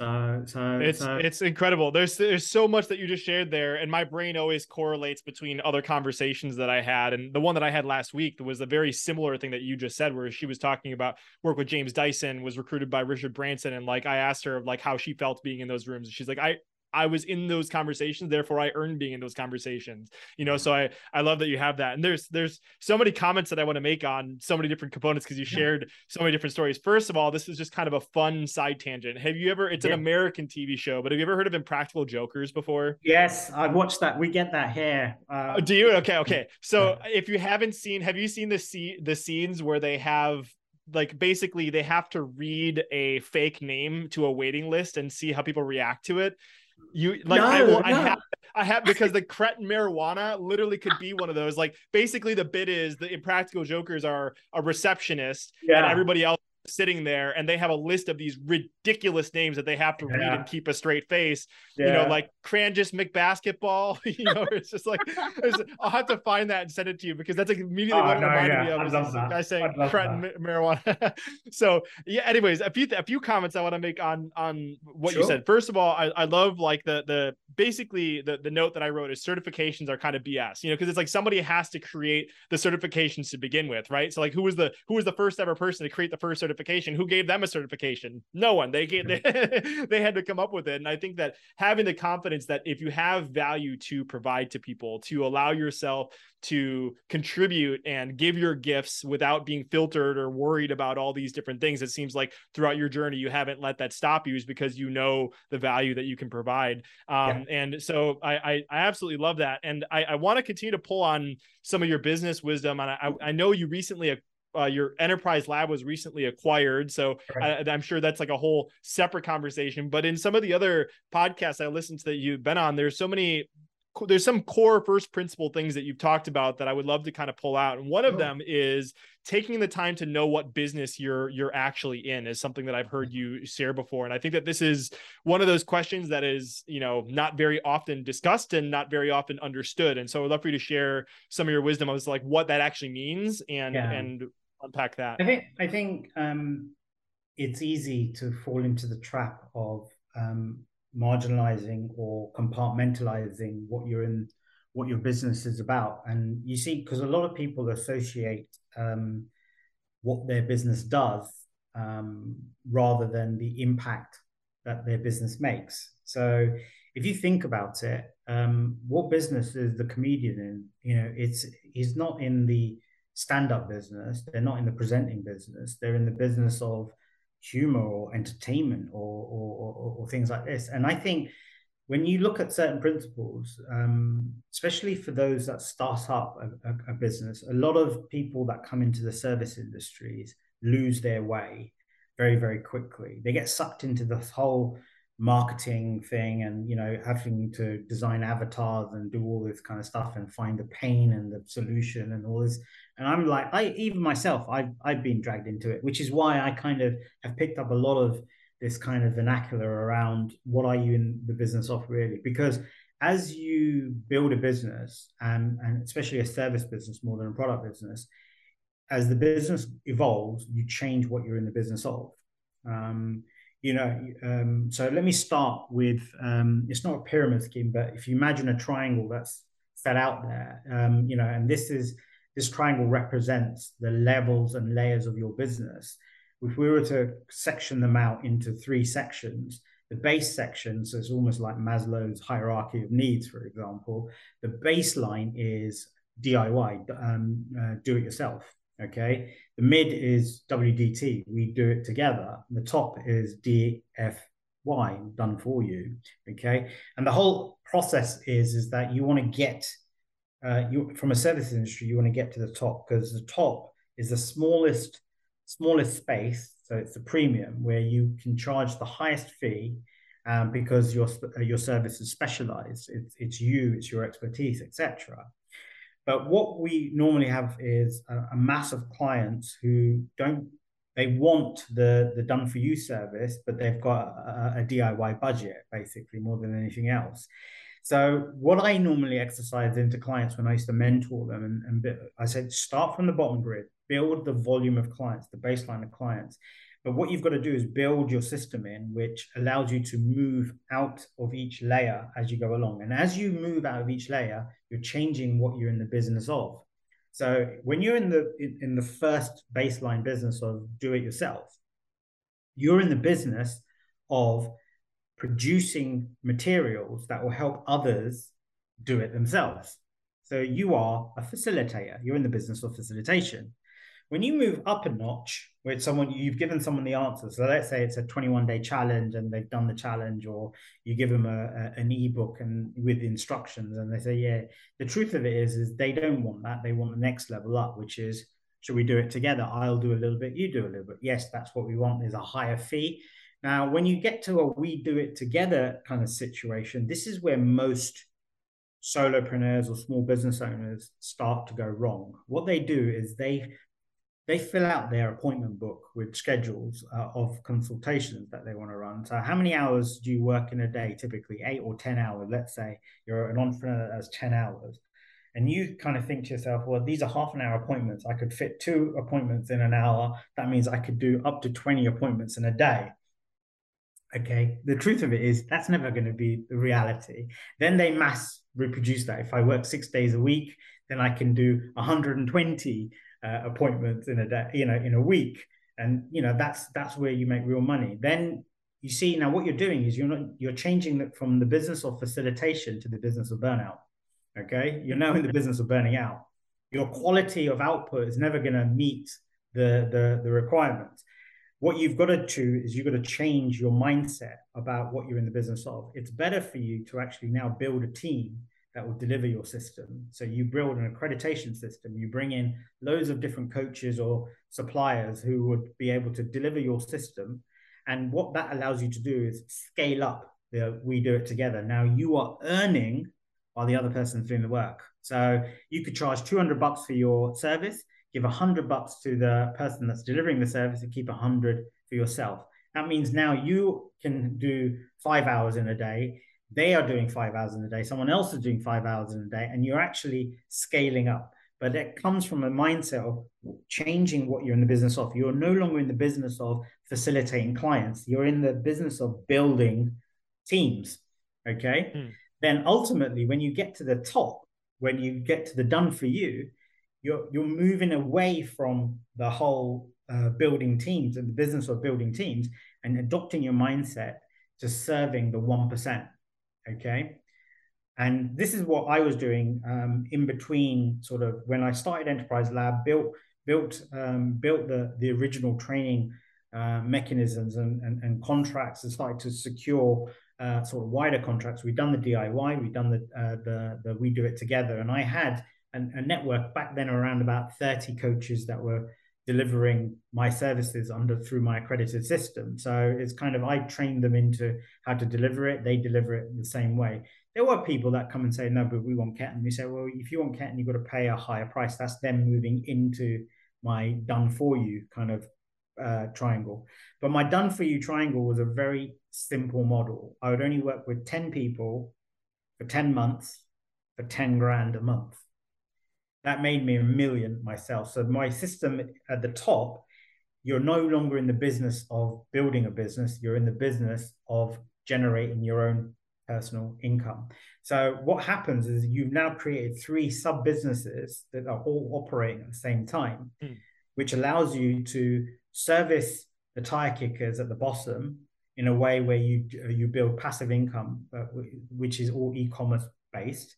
So, so
it's
so.
it's incredible. There's there's so much that you just shared there, and my brain always correlates between other conversations that I had, and the one that I had last week was a very similar thing that you just said, where she was talking about work with James Dyson, was recruited by Richard Branson, and like I asked her like how she felt being in those rooms, and she's like, I I was in those conversations, therefore I earned being in those conversations. You know, so I I love that you have that. And there's there's so many comments that I want to make on so many different components because you yeah. shared so many different stories. First of all, this is just kind of a fun side tangent. Have you ever? It's yeah. an American TV show, but have you ever heard of Impractical Jokers before?
Yes, I've watched that. We get that here.
Uh, oh, do you? Okay, okay. So if you haven't seen, have you seen the see the scenes where they have like basically they have to read a fake name to a waiting list and see how people react to it you like no, I will no. I have I have because the cretin marijuana literally could be one of those. Like basically the bit is the impractical jokers are a receptionist yeah. and everybody else sitting there and they have a list of these ridiculous names that they have to yeah. read and keep a straight face. Yeah. You know, like Cranjus McBasketball. you know, it's just like I'll have to find that and send it to you because that's like immediately oh, what no, reminded yeah. me of. I love that. Guy saying marijuana. so yeah. Anyways, a few a few comments I want to make on on what sure. you said. First of all, I, I love like the the basically the the note that I wrote is certifications are kind of BS. You know, because it's like somebody has to create the certifications to begin with, right? So like who was the who was the first ever person to create the first certification? Who gave them a certification? No one. They gave they, they had to come up with it. And I think that having the confidence that if you have value to provide to people, to allow yourself to contribute and give your gifts without being filtered or worried about all these different things. It seems like throughout your journey, you haven't let that stop you is because you know the value that you can provide. Um, yeah. And so I, I, I, absolutely love that. And I, I want to continue to pull on some of your business wisdom. And I, I know you recently uh, your enterprise lab was recently acquired. So right. I, am sure that's like a whole separate conversation. But in some of the other podcasts I listened to that you've been on, there's so many. There's some core first principle things that you've talked about that I would love to kind of pull out. And one of them is taking the time to know what business you're you're actually in is something that I've heard you share before. And I think that this is one of those questions that is, you know, not very often discussed and not very often understood. And so I'd love for you to share some of your wisdom as like what that actually means and yeah. and unpack that.
I think I think um, it's easy to fall into the trap of um, marginalizing or compartmentalizing what you're in, what your business is about, and you see because a lot of people associate um, what their business does um, rather than the impact that their business makes. So if you think about it, um, what business is the comedian in? You know, it's he's not in the stand-up business they're not in the presenting business they're in the business of humor or entertainment or or, or, or things like this. And i think when you look at certain principles um, especially for those that start up a, a, a business a lot of people that come into the service industries lose their way very very quickly. They get sucked into this whole marketing thing and you know having to design avatars and do all this kind of stuff and find the pain and the solution and all this and i'm like i even myself i've i've been dragged into it which is why i kind of have picked up a lot of this kind of vernacular around what are you in the business of really because as you build a business and and especially a service business more than a product business as the business evolves, you change what you're in the business of. Um, you know, um, so let me start with um, it's not a pyramid scheme, but if you imagine a triangle that's set out there, um, you know, and this is this triangle represents the levels and layers of your business. If we were to section them out into three sections, the base section, so it's almost like Maslow's hierarchy of needs, for example. The baseline is DIY, um, uh, do it yourself. Okay. The mid is WDT, we do it together. The top is DFY, done for you. Okay. And the whole process is, is that you want to get, uh, you from a service industry, you want to get to the top because the top is the smallest, smallest space. So it's the premium where you can charge the highest fee um, because your your service is specialized. It's it's you, it's your expertise, etc. But what we normally have is a, a mass of clients who don't they want the the done for you service, but they've got a, a, DIY budget basically more than anything else. So what I normally exercise into clients when I used to mentor them, and, and I said start from the bottom grid, build the volume of clients, the baseline of clients, but what you've got to do is build your system in, which allows you to move out of each layer as you go along. And as you move out of each layer, you're changing what you're in the business of. So when you're in the in, in the first baseline business of do it yourself, you're in the business of producing materials that will help others do it themselves. So you are a facilitator. You're in the business of facilitation. When you move up a notch with someone, you've given someone the answer. So let's say it's a 21 day challenge and they've done the challenge, or you give them a, a, an ebook and with instructions, and they say, yeah. The truth of it is, is they don't want that. They want the next level up, which is, should we do it together? I'll do a little bit, you do a little bit. Yes, that's what we want. Is a higher fee. Now, when you get to a we do it together kind of situation, this is where most solopreneurs or small business owners start to go wrong. What they do is they they fill out their appointment book with schedules uh, of consultations that they want to run. So, how many hours do you work in a day? Typically, eight or 10 hours. Let's say you're an entrepreneur that has 10 hours. And you kind of think to yourself, well, these are half an hour appointments. I could fit two appointments in an hour. That means I could do up to 20 appointments in a day. Okay. The truth of it is, that's never going to be the reality. Then they mass reproduce that. If I work six days a week, then I can do 120 uh, appointments in a day, you know, in a week, and you know that's that's where you make real money. Then you see now what you're doing is you're not you're changing it from the business of facilitation to the business of burnout. Okay, you're now in the business of burning out. Your quality of output is never going to meet the, the the requirements. What you've got to do is you've got to change your mindset about what you're in the business of. It's better for you to actually now build a team that will deliver your system. So you build an accreditation system, you bring in loads of different coaches or suppliers who would be able to deliver your system. And what that allows you to do is scale up the we do it together. Now you are earning while the other person's doing the work. So you could charge 200 bucks for your service, give 100 bucks to the person that's delivering the service and keep 100 for yourself. That means now you can do five hours in a day they are doing five hours in a day, someone else is doing five hours in a day, and you're actually scaling up. But it comes from a mindset of changing what you're in the business of. You're no longer in the business of facilitating clients, you're in the business of building teams. Okay. Mm. Then ultimately, when you get to the top, when you get to the done for you, you're you're moving away from the whole uh, building teams and the business of building teams and adopting your mindset to serving the one percent Okay. And this is what I was doing um, in between sort of when I started Enterprise Lab, built built um, built the the original training uh, mechanisms and, and, and contracts and started to secure uh, sort of wider contracts. We've done the DIY, we've done the uh, the, the we do it together, and I had an, a network back then around about thirty coaches that were delivering my services under through my accredited system. So it's kind of I trained them into how to deliver it. They deliver it the same way. There were people that come and say, "No, but we want Ketan." We say, "Well, if you want Ketan, you've got to pay a higher price." That's them moving into my done for you kind of uh, triangle. But my done for you triangle was a very simple model. I would only work with ten people for ten months for ten grand a month. That made me a million myself. So my system at the top, you're no longer in the business of building a business. You're in the business of generating your own personal income. So what happens is you've now created three sub businesses that are all operating at the same time, mm. which allows you to service the tire kickers at the bottom in a way where you you build passive income, uh, which is all e-commerce based.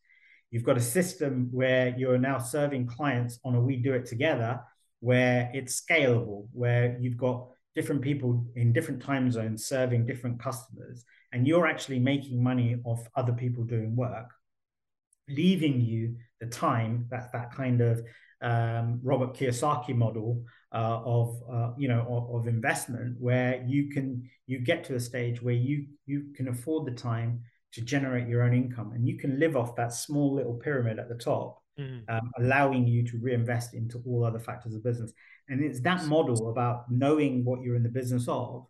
You've got a system where you're now serving clients on a we do it together, where it's scalable, where you've got different people in different time zones serving different customers, and you're actually making money off other people doing work, leaving you the time that that kind of um, Robert Kiyosaki model uh, of uh, you know of, of, investment, where you can you get to a stage where you you can afford the time to generate your own income, and you can live off that small little pyramid at the top, mm-hmm. um, allowing you to reinvest into all other factors of business. And it's that model about knowing what you're in the business of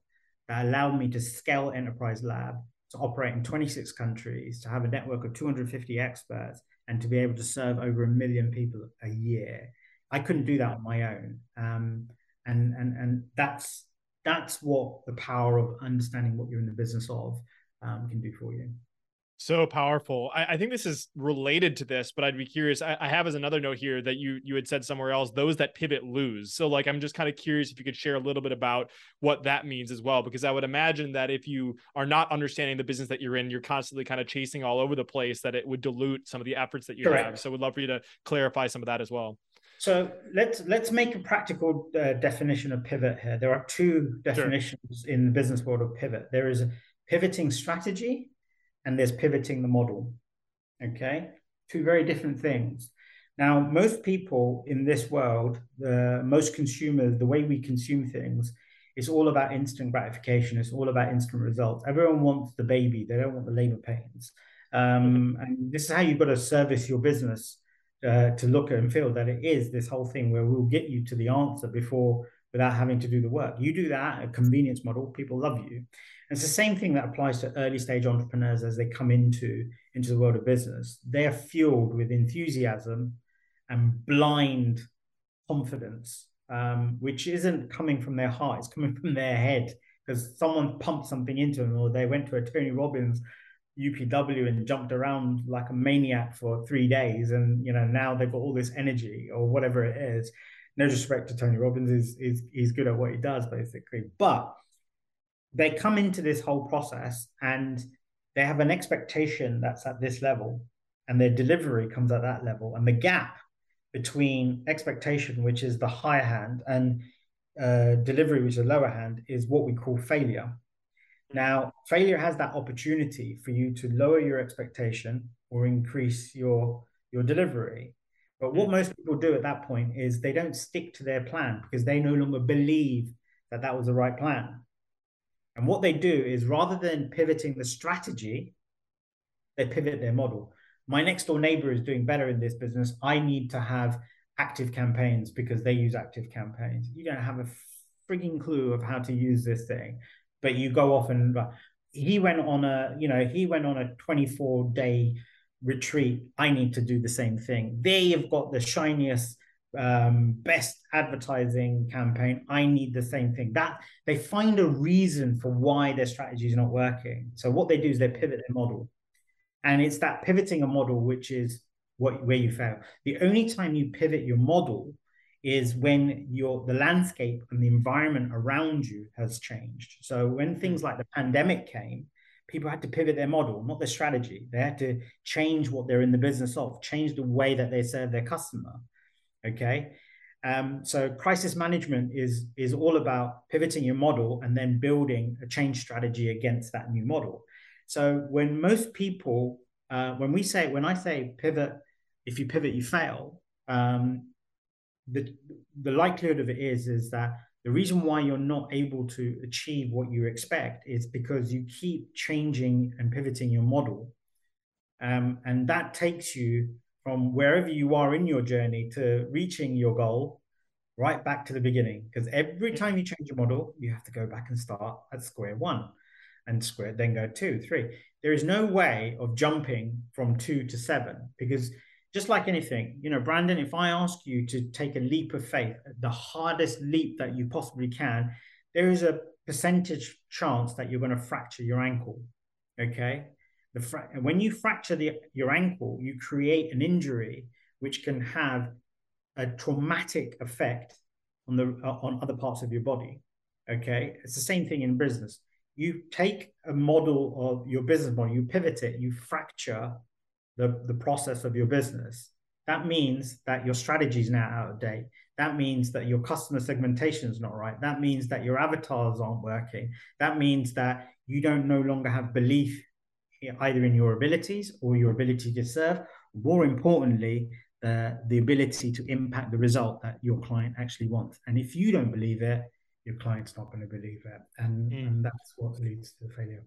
that allowed me to scale Enterprise Lab to operate in 26 countries, to have a network of 250 experts, and to be able to serve over a million people a year. I couldn't do that on my own, um, and and and that's that's what the power of understanding what you're in the business of um, can do for you.
So powerful. I, I, think this is related to this, but I'd be curious. I, I, have as another note here that you you had said somewhere else, those that pivot lose. So like I'm just kind of curious if you could share a little bit about what that means as well, because I would imagine that if you are not understanding the business that you're in, you're constantly kind of chasing all over the place, that it would dilute some of the efforts that you Correct. have. So would love for you to clarify some of that as well.
So let's let's make a practical uh, definition of pivot here. There are two definitions sure. in the business world of pivot. There is a pivoting strategy and there's pivoting the model. Okay, two very different things. Now, most people in this world, the most consumers, the way we consume things, is all about instant gratification. It's all about instant results. Everyone wants the baby; they don't want the labor pains. Um, and this is how you've got to service your business uh, to look at and feel that it is this whole thing where we'll get you to the answer before without having to do the work. You do that, a convenience model, people love you And it's the same thing that applies to early stage entrepreneurs as they come into, into the world of business. They're fueled with enthusiasm and blind confidence, um, which isn't coming from their heart, it's coming from their head because someone pumped something into them or they went to a Tony Robbins UPW and jumped around like a maniac for three days. And, you know, now they've got all this energy or whatever it is. No disrespect to Tony Robbins, is is he's good at what he does, basically. But they come into this whole process and they have an expectation that's at this level and their delivery comes at that level and the gap between expectation which is the higher hand and uh, delivery which is the lower hand is what we call failure now failure has that opportunity for you to lower your expectation or increase your your delivery but what hmm. most people do at that point is they don't stick to their plan because they no longer believe that that was the right plan and what they do is rather than pivoting the strategy, they pivot their model. My next door neighbor is doing better in this business. I need to have active campaigns because they use active campaigns. You don't have a frigging clue of how to use this thing, but you go off and uh, he went on a, you know, he went on a 24 day retreat. I need to do the same thing. They have got the shiniest um, best advertising campaign. I need the same thing. That they find a reason for why their strategy is not working. So what they do is they pivot their model, and it's that pivoting a model which is what where you fail. The only time you pivot your model is when your the landscape and the environment around you has changed. So when things like the pandemic came, people had to pivot their model, not their strategy. They had to change what they're in the business of, change the way that they serve their customer. Okay. Um, so crisis management is is all about pivoting your model and then building a change strategy against that new model. So when most people, uh, when we say, when I say pivot, if you pivot, you fail. Um, the the likelihood of it is is that the reason why you're not able to achieve what you expect is because you keep changing and pivoting your model, um, and that takes you from wherever you are in your journey to reaching your goal right back to the beginning. Because every time you change your model you have to go back and start at square one and square then go two three. There is no way of jumping from two to seven because just like anything, you know, Brandon, if I ask you to take a leap of faith, the hardest leap that you possibly can, there is a percentage chance that you're going to fracture your ankle. Okay. The fra- when you fracture the, your ankle, you create an injury which can have a traumatic effect on the uh, on other parts of your body. Okay, it's the same thing in business. You take a model of your business model, you pivot it, you fracture the, the process of your business. That means that your strategy is now out of date. That means that your customer segmentation is not right. That means that your avatars aren't working. That means that you don't no longer have belief either in your abilities or your ability to serve. More importantly, uh, the ability to impact the result that your client actually wants. And if you don't believe it, your client's not going to believe it. And, mm. and that's what leads to failure.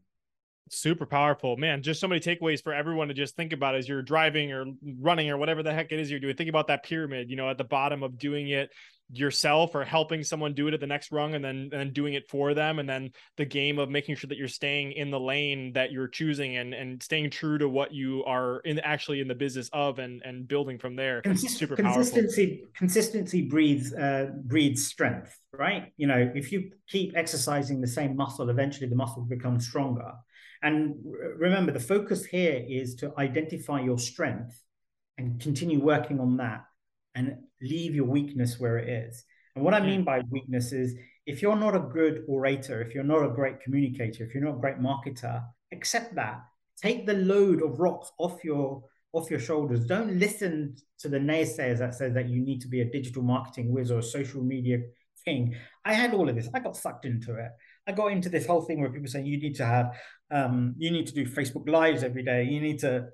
Super powerful, man. Just so many takeaways for everyone to just think about as you're driving or running or whatever the heck it is you're doing. Think about that pyramid, you know, at the bottom of doing it yourself or helping someone do it at the next rung and then and then doing it for them and then the game of making sure that you're staying in the lane that you're choosing and and staying true to what you are in actually in the business of and and building from there
Consist- super consistency powerful. consistency breeds uh, breeds strength right you know if you keep exercising the same muscle eventually the muscle becomes stronger and remember the focus here is to identify your strength and continue working on that and leave your weakness where it is. And what I mean by weakness is if you're not a good orator, if you're not a great communicator, if you're not a great marketer, accept that. Take the load of rocks off your off your shoulders. Don't listen to the naysayers that says that you need to be a digital marketing whiz or a social media king. I had all of this. I got sucked into it. I got into this whole thing where people saying you need to have, um, you need to do Facebook lives every day. You need to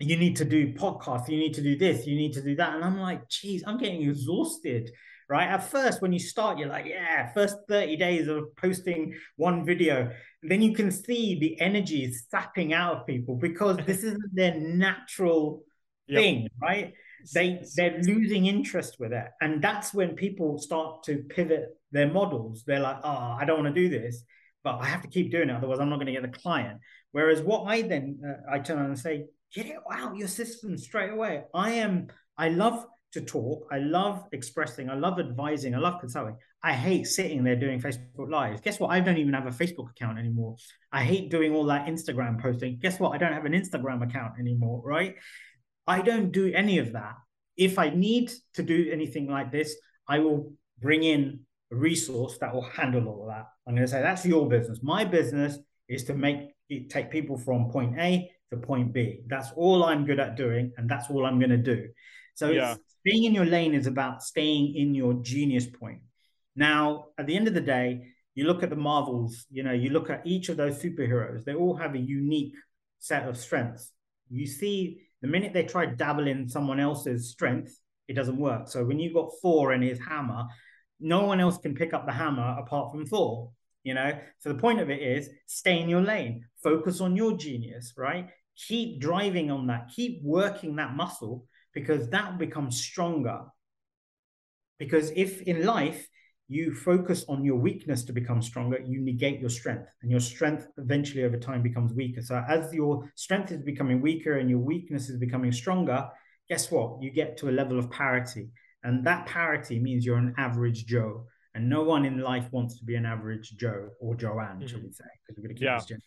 you need to do podcasts, you need to do this, you need to do that. And I'm like, geez, I'm getting exhausted. Right. At first, when you start, you're like, yeah, first 30 days of posting one video. then you can see the energy sapping out of people because this isn't their natural yep. thing, right? They they're losing interest with it. And that's when people start to pivot their models. They're like, oh, I don't want to do this, but I have to keep doing it. Otherwise, I'm not going to get the client. Whereas what I then uh, I turn on and say, get it out your system straight away. I am, I love to talk. I love expressing. I love advising. I love consulting. I hate sitting there doing Facebook Lives. Guess what? I don't even have a Facebook account anymore. I hate doing all that Instagram posting. Guess what? I don't have an Instagram account anymore, right? I don't do any of that. If I need to do anything like this, I will bring in a resource that will handle all of that. I'm going to say that's your business. My business is to make it take people from point A to point B. That's all I'm good at doing, and that's all I'm going to do. So yeah. being in your lane is about staying in your genius point. Now, at the end of the day, you look at the Marvels, you know, you look at each of those superheroes, they all have a unique set of strengths. You see, the minute they try in someone else's strength, it doesn't work. So when you've got Thor and his hammer, no one else can pick up the hammer apart from Thor you know? So the point of it is stay in your lane focus on your genius right? Keep driving on that keep working that muscle because that will become stronger. Because if in life you focus on your weakness to become stronger you negate your strength and your strength eventually over time becomes weaker. So as your strength is becoming weaker and your weakness is becoming stronger guess what? You get to a level of parity. And that parity means you're an average joe. And no one in life wants to be an average joe or joanne mm-hmm. shall we say? Because we're going to keep
yeah. this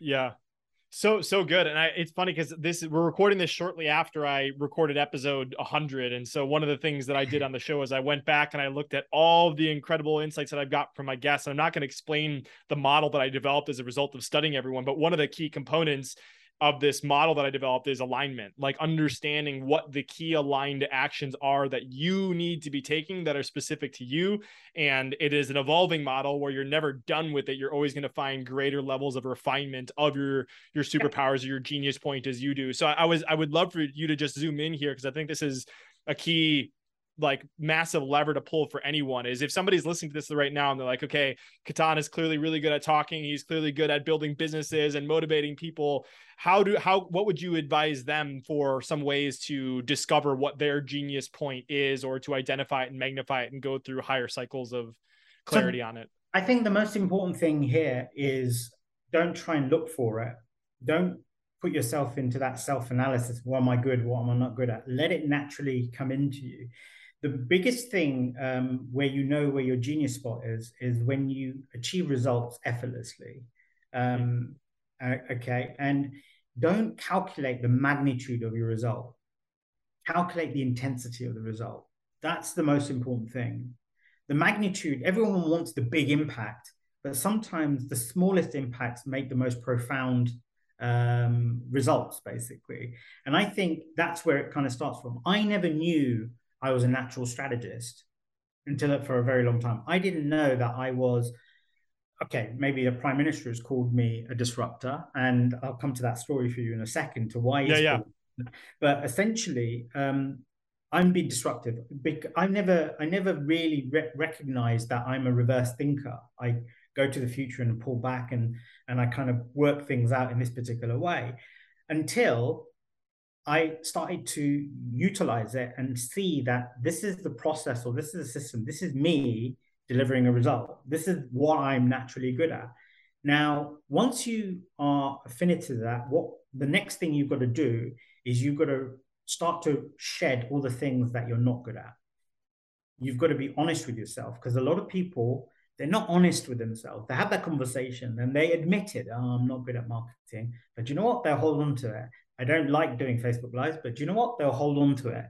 yeah so so good, and I it's funny because this we're recording this shortly after I recorded episode 100, and so one of the things that I did on the show is I went back and I looked at all the incredible insights that I've got from my guests. And I'm not going to explain the model that I developed as a result of studying everyone, but one of the key components of this model that I developed is alignment, like understanding what the key aligned actions are that you need to be taking that are specific to you. And it is an evolving model where you're never done with it. You're always going to find greater levels of refinement of your your superpowers or your genius point as you do. So I was I would love for you to just zoom in here because I think this is a key like massive lever to pull for anyone is if somebody's listening to this right now and they're like, okay, Ketan is clearly really good at talking. He's clearly good at building businesses and motivating people. How do how what would you advise them for some ways to discover what their genius point is or to identify it and magnify it and go through higher cycles of clarity so on it?
I think the most important thing here is don't try and look for it. Don't put yourself into that self analysis. What am I good? What am I not good at? Let it naturally come into you. The biggest thing um, where you know where your genius spot is is when you achieve results effortlessly. Um, uh, okay, and don't calculate the magnitude of your result. Calculate the intensity of the result. That's the most important thing. The magnitude. Everyone wants the big impact, but sometimes the smallest impacts make the most profound um, results, basically. And I think that's where it kind of starts from. I never knew I was a natural strategist until for a very long time. I didn't know that I was okay, maybe a prime minister has called me a disruptor, and I'll come to that story for you in a second to why.
Yeah, yeah.
But essentially, um, I'm being disruptive. I never, I never really re- recognized that I'm a reverse thinker. I go to the future and pull back and and I kind of work things out in this particular way until I started to utilize it and see that this is the process or this is the system. This is me delivering a result. This is what I'm naturally good at. Now, once you are affinity to that, what the next thing you've got to do is you've got to start to shed all the things that you're not good at. You've got to be honest with yourself because a lot of people they're not honest with themselves. They have that conversation and they admit it. Oh, I'm not good at marketing. But you know what? They'll hold on to it. I don't like doing Facebook Lives, but you know what? They'll hold on to it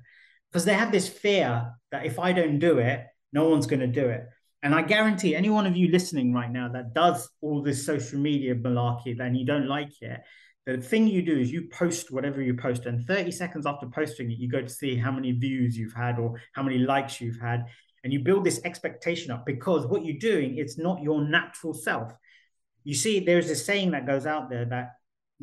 because they have this fear that if I don't do it, no one's going to do it. And I guarantee any one of you listening right now that does all this social media malarkey and you don't like it, the thing you do is you post whatever you post, and 30 seconds after posting it, you go to see how many views you've had or how many likes you've had and you build this expectation up because what you're doing it's not your natural self you see there's a saying that goes out there that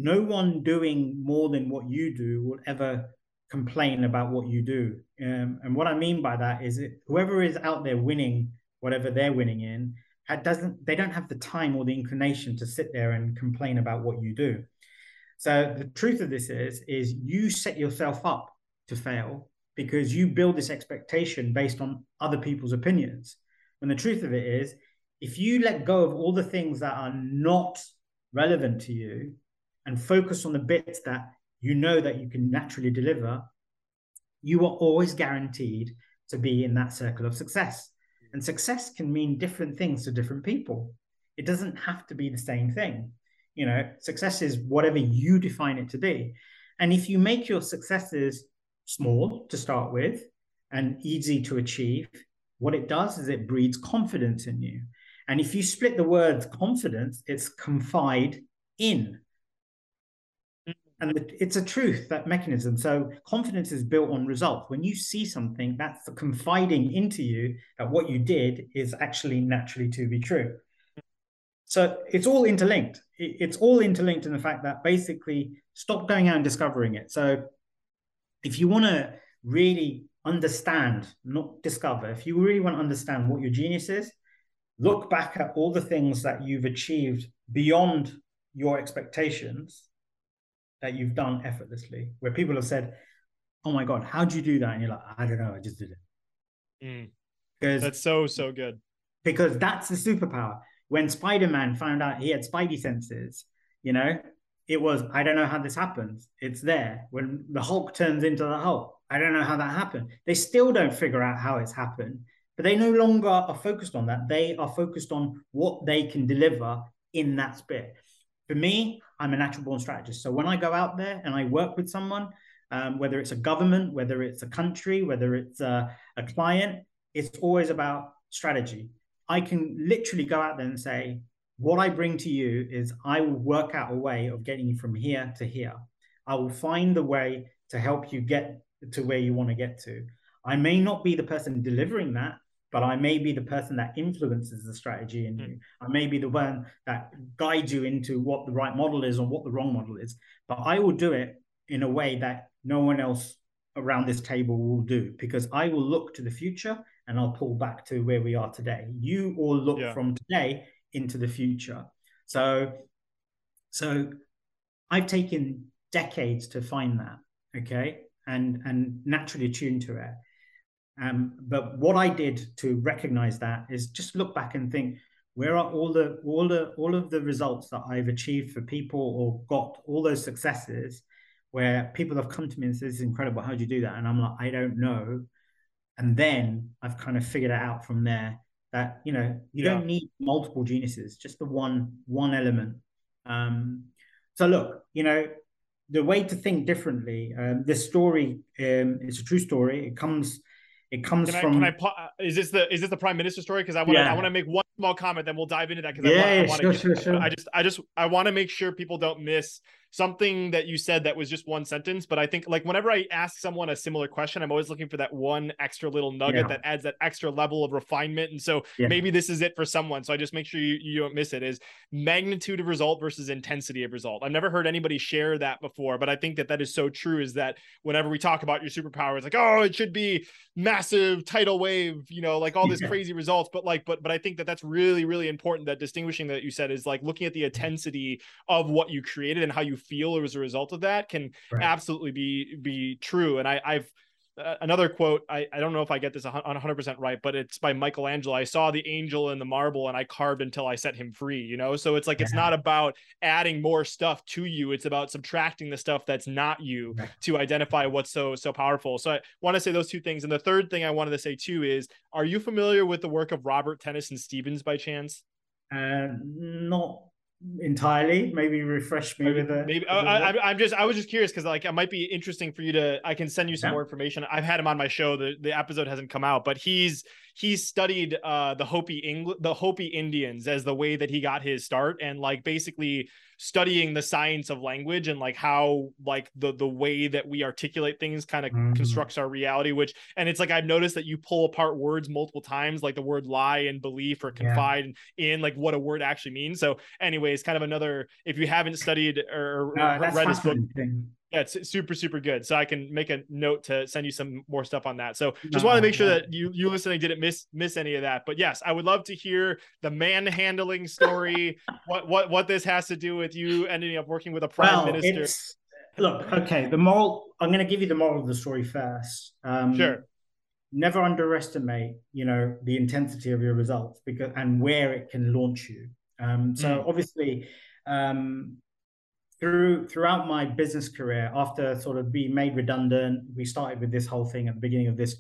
no one doing more than what you do will ever complain about what you do um, and what i mean by that is that whoever is out there winning whatever they're winning in doesn't they don't have the time or the inclination to sit there and complain about what you do so the truth of this is is you set yourself up to fail because you build this expectation based on other people's opinions. When the truth of it is, if you let go of all the things that are not relevant to you and focus on the bits that you know that you can naturally deliver, you are always guaranteed to be in that circle of success. And success can mean different things to different people. It doesn't have to be the same thing. You know, success is whatever you define it to be. And if you make your successes small to start with and easy to achieve, what it does is it breeds confidence in you. And if you split the word confidence, it's confide in. And it's a truth, that mechanism. So confidence is built on results. When you see something, that's confiding into you that what you did is actually naturally to be true. So it's all interlinked. It's all interlinked in the fact that basically stop going out and discovering it. So if you want to really understand, not discover, if you really want to understand what your genius is, look back at all the things that you've achieved beyond your expectations that you've done effortlessly, where people have said, Oh my God, how'd you do that? And you're like, I don't know, I just did it.
Mm. Because that's so, so good.
Because that's the superpower. When Spider Man found out he had spidey senses, you know, it was i don't know how this happens it's there when the hulk turns into the hulk i don't know how that happened they still don't figure out how it's happened but they no longer are focused on that they are focused on what they can deliver in that bit for me i'm a natural born strategist so when i go out there and i work with someone um, whether it's a government whether it's a country whether it's a, a client it's always about strategy i can literally go out there and say what I bring to you is I will work out a way of getting you from here to here. I will find the way to help you get to where you want to get to. I may not be the person delivering that, but I may be the person that influences the strategy in hmm. you. I may be the one that guides you into what the right model is or what the wrong model is. But I will do it in a way that no one else around this table will do because I will look to the future and I'll pull back to where we are today. You all look yeah. from today into the future. So, so I've taken decades to find that, okay, and and naturally attune to it. Um, but what I did to recognize that is just look back and think where are all the all the all of the results that I've achieved for people or got all those successes where people have come to me and said, This is incredible. How'd you do that? And I'm like, I don't know. And then I've kind of figured it out from there that, you know, you yeah. don't need multiple geniuses, just the one one element. Um, so look, you know, the way to think differently, um, this story um, is a true story. It comes it comes
can
from.
I, can I, uh, is this the is this the prime minister story? Because I want to yeah. I want to make one small comment, then we'll dive into that.
Because yeah, I want,
I,
sure, sure, sure.
I just I just I want to make sure people don't miss something that you said that was just one sentence. But I think like whenever I ask someone a similar question, I'm always looking for that one extra little nugget yeah. that adds that extra level of refinement. And so yeah. maybe this is it for someone. So I just make sure you, you don't miss it. Is magnitude of result versus intensity of result. I've never heard anybody share that before, but I think that that is so true. Is that whenever we talk about your superpower, it's like oh, it should be massive tidal wave, you know, like all this yeah. crazy results. But like, but but I think that that's really really important. That distinguishing that you said is like looking at the intensity of what you created and how you feel as a result of that can right. absolutely be be true. And I, I've uh, another quote I, I don't know if i get this 100% right but it's by michelangelo i saw the angel in the marble and i carved until i set him free you know so it's like yeah. it's not about adding more stuff to you it's about subtracting the stuff that's not you right. to identify what's so so powerful so i want to say those two things and the third thing i wanted to say too is are you familiar with the work of robert tennyson stevens by chance
uh, not entirely. Maybe refresh me
maybe,
with a
maybe I, am just i was just curious because like it might be interesting for you to i can send you some yeah. more information. I've had him on my show. The, the episode hasn't come out but he's he studied uh, the Hopi Engl- the Hopi Indians as the way that he got his start, and like basically studying the science of language and like how like the the way that we articulate things kind of mm-hmm. constructs our reality. Which and it's like I've noticed that you pull apart words multiple times, like the word lie and belief or confide yeah. in like what a word actually means. So, anyways, kind of another if you haven't studied or,
no, read this book.
Yeah, it's super, super good. So I can make a note to send you some more stuff on that. So just no, want to make sure no. that you you listening didn't miss miss any of that. But yes, I would love to hear the manhandling story. what what what this has to do with you ending up working with a prime well, minister.
Look, okay. The moral. I'm going to give you the moral of the story first. Um,
sure.
Never underestimate, you know, the intensity of your results because and where it can launch you. Um, so mm. obviously, um, through throughout my business career, after sort of being made redundant, we started with this whole thing at the beginning of this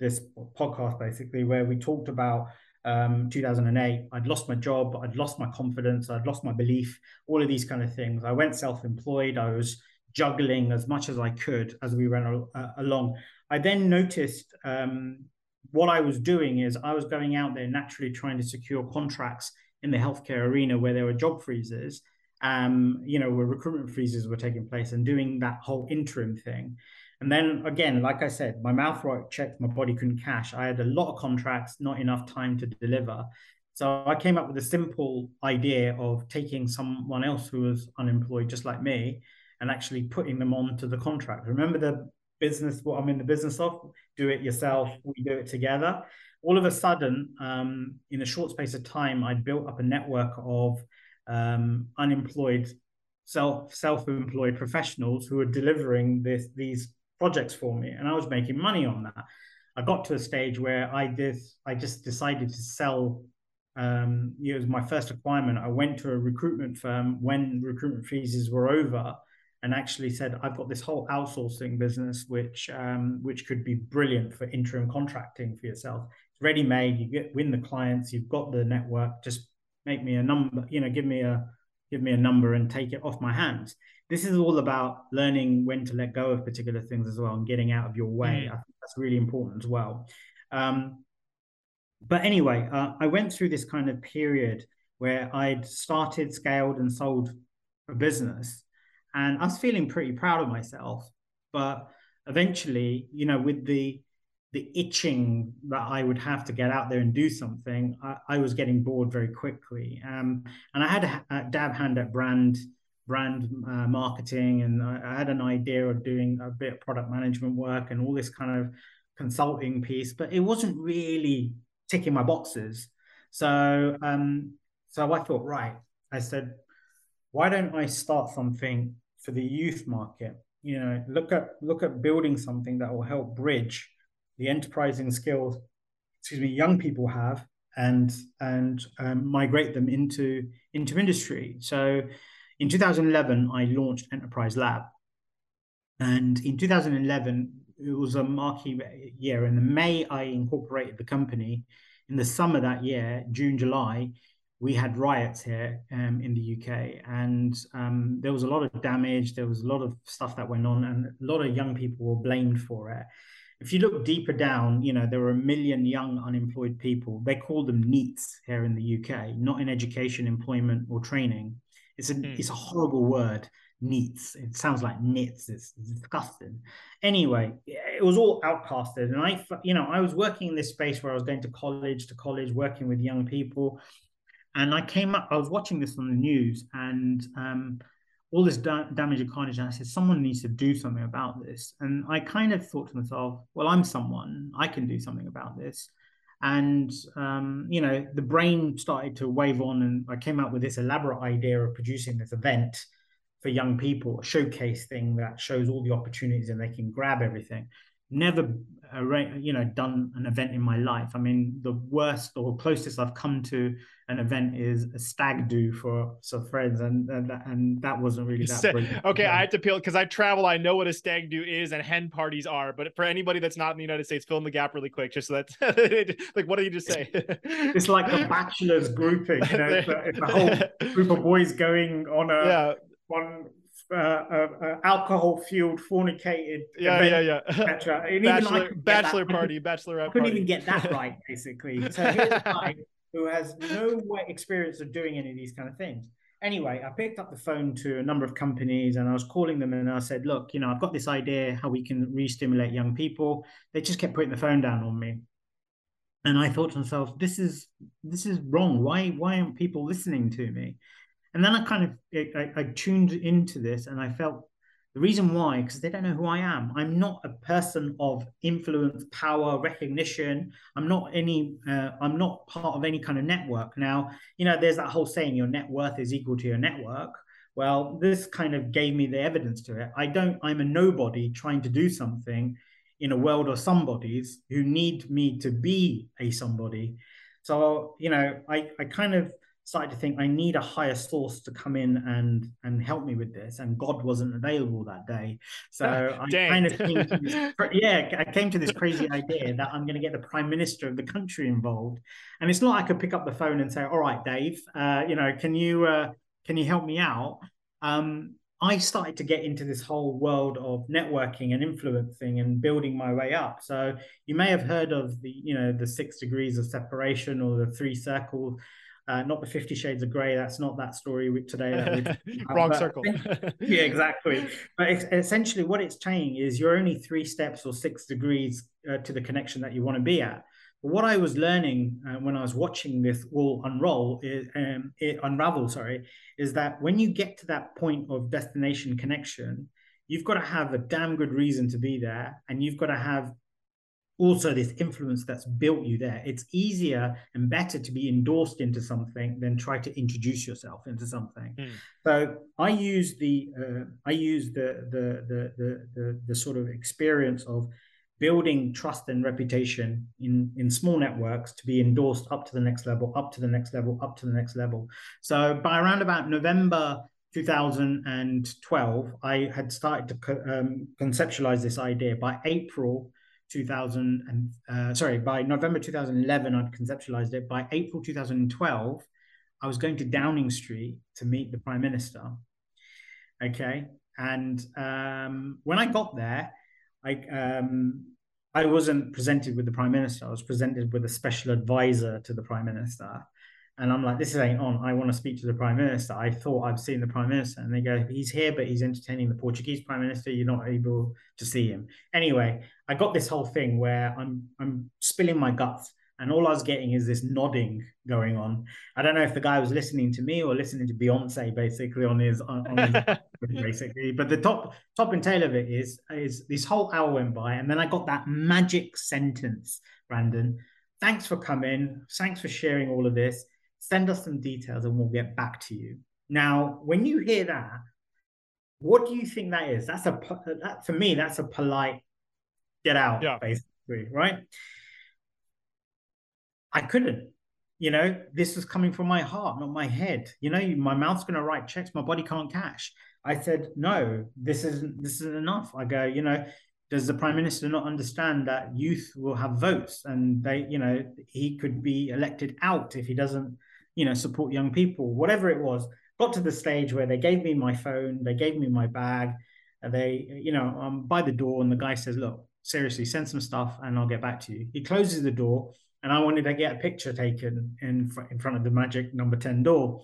this podcast, basically, where we talked about um, 2008. I'd lost my job, I'd lost my confidence, I'd lost my belief, all of these kind of things. I went self-employed. I was juggling as much as I could as we went uh, along. I then noticed um, what I was doing is I was going out there naturally trying to secure contracts in the healthcare arena where there were job freezes um, you know, where recruitment freezes were taking place and doing that whole interim thing. And then again, like I said, my mouth right checked, my body couldn't cash. I had a lot of contracts, not enough time to deliver. So I came up with a simple idea of taking someone else who was unemployed, just like me, and actually putting them onto the contract. Remember the business, what I'm in the business of? Do it yourself, we do it together. All of a sudden, um, in a short space of time, I'd built up a network of um, unemployed, self self-employed professionals who were delivering this these projects for me, and I was making money on that. I got to a stage where I did I just decided to sell. Um, it was my first requirement. I went to a recruitment firm when recruitment freezes were over, and actually said, "I've got this whole outsourcing business, which um, which could be brilliant for interim contracting for yourself. It's ready made. You get win the clients. You've got the network. Just make me a number, you know, give me a give me a number and take it off my hands. This is all about learning when to let go of particular things as well and getting out of your way. Mm. I think that's really important as well. Um, but anyway, uh, I went through this kind of period where I'd started, scaled, and sold a business, and I was feeling pretty proud of myself. But eventually, you know, with the the itching that I would have to get out there and do something, I, I was getting bored very quickly. Um, and I had a, a, dab hand at brand brand uh, marketing, and I, I, had an idea of doing a bit of product management work and all this kind of consulting piece, but it wasn't really ticking my boxes. So, um, so I thought, right, I said, why don't I start something for the youth market? You know, look at look at building something that will help bridge the enterprising skills, excuse me, young people have and and um, migrate them into into industry. So in 2011, I launched Enterprise Lab, and in 2011 it was a marquee year. In May, I incorporated the company. In the summer that year, June, July, we had riots here um, in the UK, and um, there was a lot of damage. There was a lot of stuff that went on, and a lot of young people were blamed for it. If you look deeper down, you know there are a million young unemployed people. They call them NEETs here in the UK, not in education, employment, or training. It's a mm. it's a horrible word. NEETs. It sounds like nits. It's, it's disgusting. Anyway, it was all outcasted, and I, you know, I was working in this space where I was going to college to college, working with young people, and I came up. I was watching this on the news, and um, all this da- damage and carnage. And I said, someone needs to do something about this. And I kind of thought to myself, well, I'm someone. I can do something about this. And um, you know, the brain started to wave on, and I came up with this elaborate idea of producing this event for young people, a showcase thing that shows all the opportunities and they can grab everything never uh, you know done an event in my life i mean the worst or closest i've come to an event is a stag do for some friends and and, and that wasn't really that brilliant.
okay i have to peel because i travel i know what a stag do is and hen parties are but for anybody that's not in the united states fill in the gap really quick just so that like what did you just say
it's like a bachelor's grouping you know it's a, it's a whole group of boys going on a yeah. one uh, uh, uh, alcohol fueled, fornicated.
Yeah, event, yeah, yeah. And bachelor, party, bachelor party, bachelorette.
I couldn't even get that right, basically. So here's a guy who has no experience of doing any of these kind of things. Anyway, I picked up the phone to a number of companies and I was calling them and I said, look, you know, I've got this idea how we can re-stimulate young people. They just kept putting the phone down on me. And I thought to myself, this is this is wrong. Why why aren't people listening to me? And then I kind of I, I tuned into this and I felt the reason why, because they don't know who I am. I'm not a person of influence, power, recognition. I'm not any. Uh, I'm not part of any kind of network. Now, you know, there's that whole saying, your net worth is equal to your network. Well, this kind of gave me the evidence to it. I don't. I'm a nobody trying to do something in a world of somebodies who need me to be a somebody. So, you know, I I kind of started to think I need a higher source to come in and and help me with this, and God wasn't available that day. So I kind of came to this, yeah, I came to this crazy idea that I'm going to get the Prime Minister of the country involved, and it's not I could pick up the phone and say, "All right, Dave, uh, you know, can you uh, can you help me out?" Um, I started to get into this whole world of networking and influencing and building my way up. So you may have heard of the, you know, the six degrees of separation or the three circles. Uh, not the Fifty Shades of Grey. That's not that story today.
Wrong circle.
yeah, exactly. But essentially, what it's saying is you're only three steps or six degrees uh, to the connection that you want to be at. But what I was learning uh, when I was watching this all unroll, is, um, it unravel, sorry, is that when you get to that point of destination connection, you've got to have a damn good reason to be there, and you've got to have also this influence that's built you there. It's easier and better to be endorsed into something than try to introduce yourself into something. Mm. So I use the uh, I use the, the the the the the sort of experience of building trust and reputation in in small networks to be endorsed up to the next level, up to the next level, up to the next level. So by around about November 2012, I had started to co- um, conceptualize this idea. By April 2000 and uh, sorry by november 2011 i'd conceptualized it. By april 2012 i was going to downing street to meet the prime minister. Okay? And um, when i got there i um, i wasn't presented with the prime minister. I was presented with a special advisor to the prime minister and I'm like, this is ain't on. I want to speak to the prime minister. I thought I've seen the prime minister. And they go, he's here, but he's entertaining the Portuguese prime minister. You're not able to see him. Anyway, I got this whole thing where I'm I'm spilling my guts. And all I was getting is this nodding going on. I don't know if the guy was listening to me or listening to Beyonce, basically on his, on, on his basically. But the top top and tail of it is is this whole hour went by, and then I got that magic sentence, Brandon. Thanks for coming. Thanks for sharing all of this send us some details and we'll get back to you. Now, when you hear that, what do you think that is? That's a that for me, that's a polite get out, yeah. basically, right? I couldn't. you know, this is coming from my heart, not my head. You know, my mouth's going to write checks, my body can't cash. I said, no, this isn't this isn't enough. I go, you know, does the prime minister not understand that youth will have votes and they, you know, he could be elected out if he doesn't, you know, support young people, whatever it was. Got to the stage where they gave me my phone, they gave me my bag, they, you know, I'm by the door, and the guy says, look, seriously, send some stuff and I'll get back to you. He closes the door, and I wanted to get a picture taken in, fr- in front of the magic number 10 door.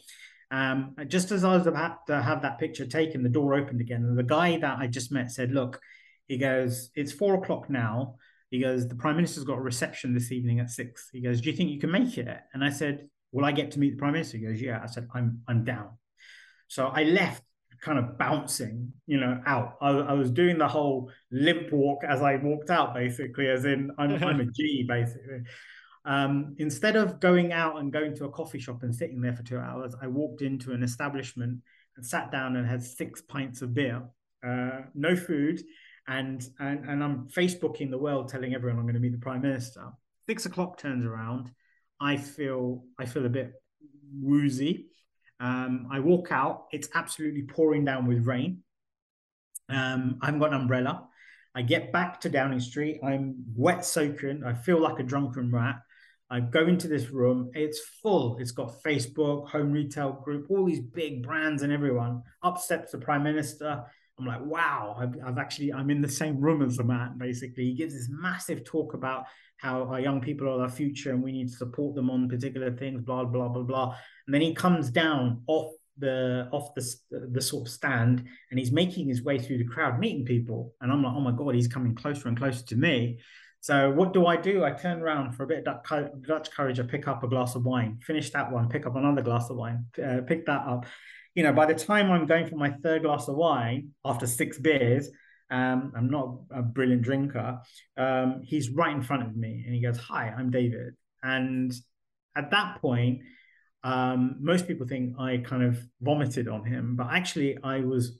Um, just as I was about to have that picture taken, the door opened again. And the guy that I just met said, Look, he goes, It's four o'clock now. He goes, The Prime Minister's got a reception this evening at six. He goes, Do you think you can make it? And I said, Will I get to meet the Prime Minister? He goes, Yeah. I said, I'm I'm down. So I left kind of bouncing, you know, out. I, I, was doing the whole limp walk as I walked out, basically, as in I'm, I'm a G, basically. Um, instead of going out and going to a coffee shop and sitting there for two hours, I walked into an establishment and sat down and had six pints of beer, uh, no food, and, and and I'm Facebooking the world, telling everyone I'm going to meet the prime minister. Six o'clock turns around, I feel I feel a bit woozy. Um, I walk out. It's absolutely pouring down with rain. Um, I haven't got an umbrella. I get back to Downing Street. I'm wet soaking. I feel like a drunken rat. I go into this room. It's full. It's got Facebook, Home Retail Group, all these big brands and everyone. Up steps the Prime Minister. I'm like, wow, I've, I've, actually, I'm in the same room as the man, basically. He gives this massive talk about how our young people are our future and we need to support them on particular things, blah, blah, blah, blah. And then he comes down off the off the the sort of stand and he's making his way through the crowd meeting people and i'm like oh my god he's coming closer and closer to me so what do i do i turn around for a bit of dutch courage i pick up a glass of wine finish that one pick up another glass of wine uh, pick that up you know by the time i'm going for my third glass of wine after six beers um, i'm not a brilliant drinker um, he's right in front of me and he goes hi i'm david and at that point um, most people think I kind of vomited on him, but actually I was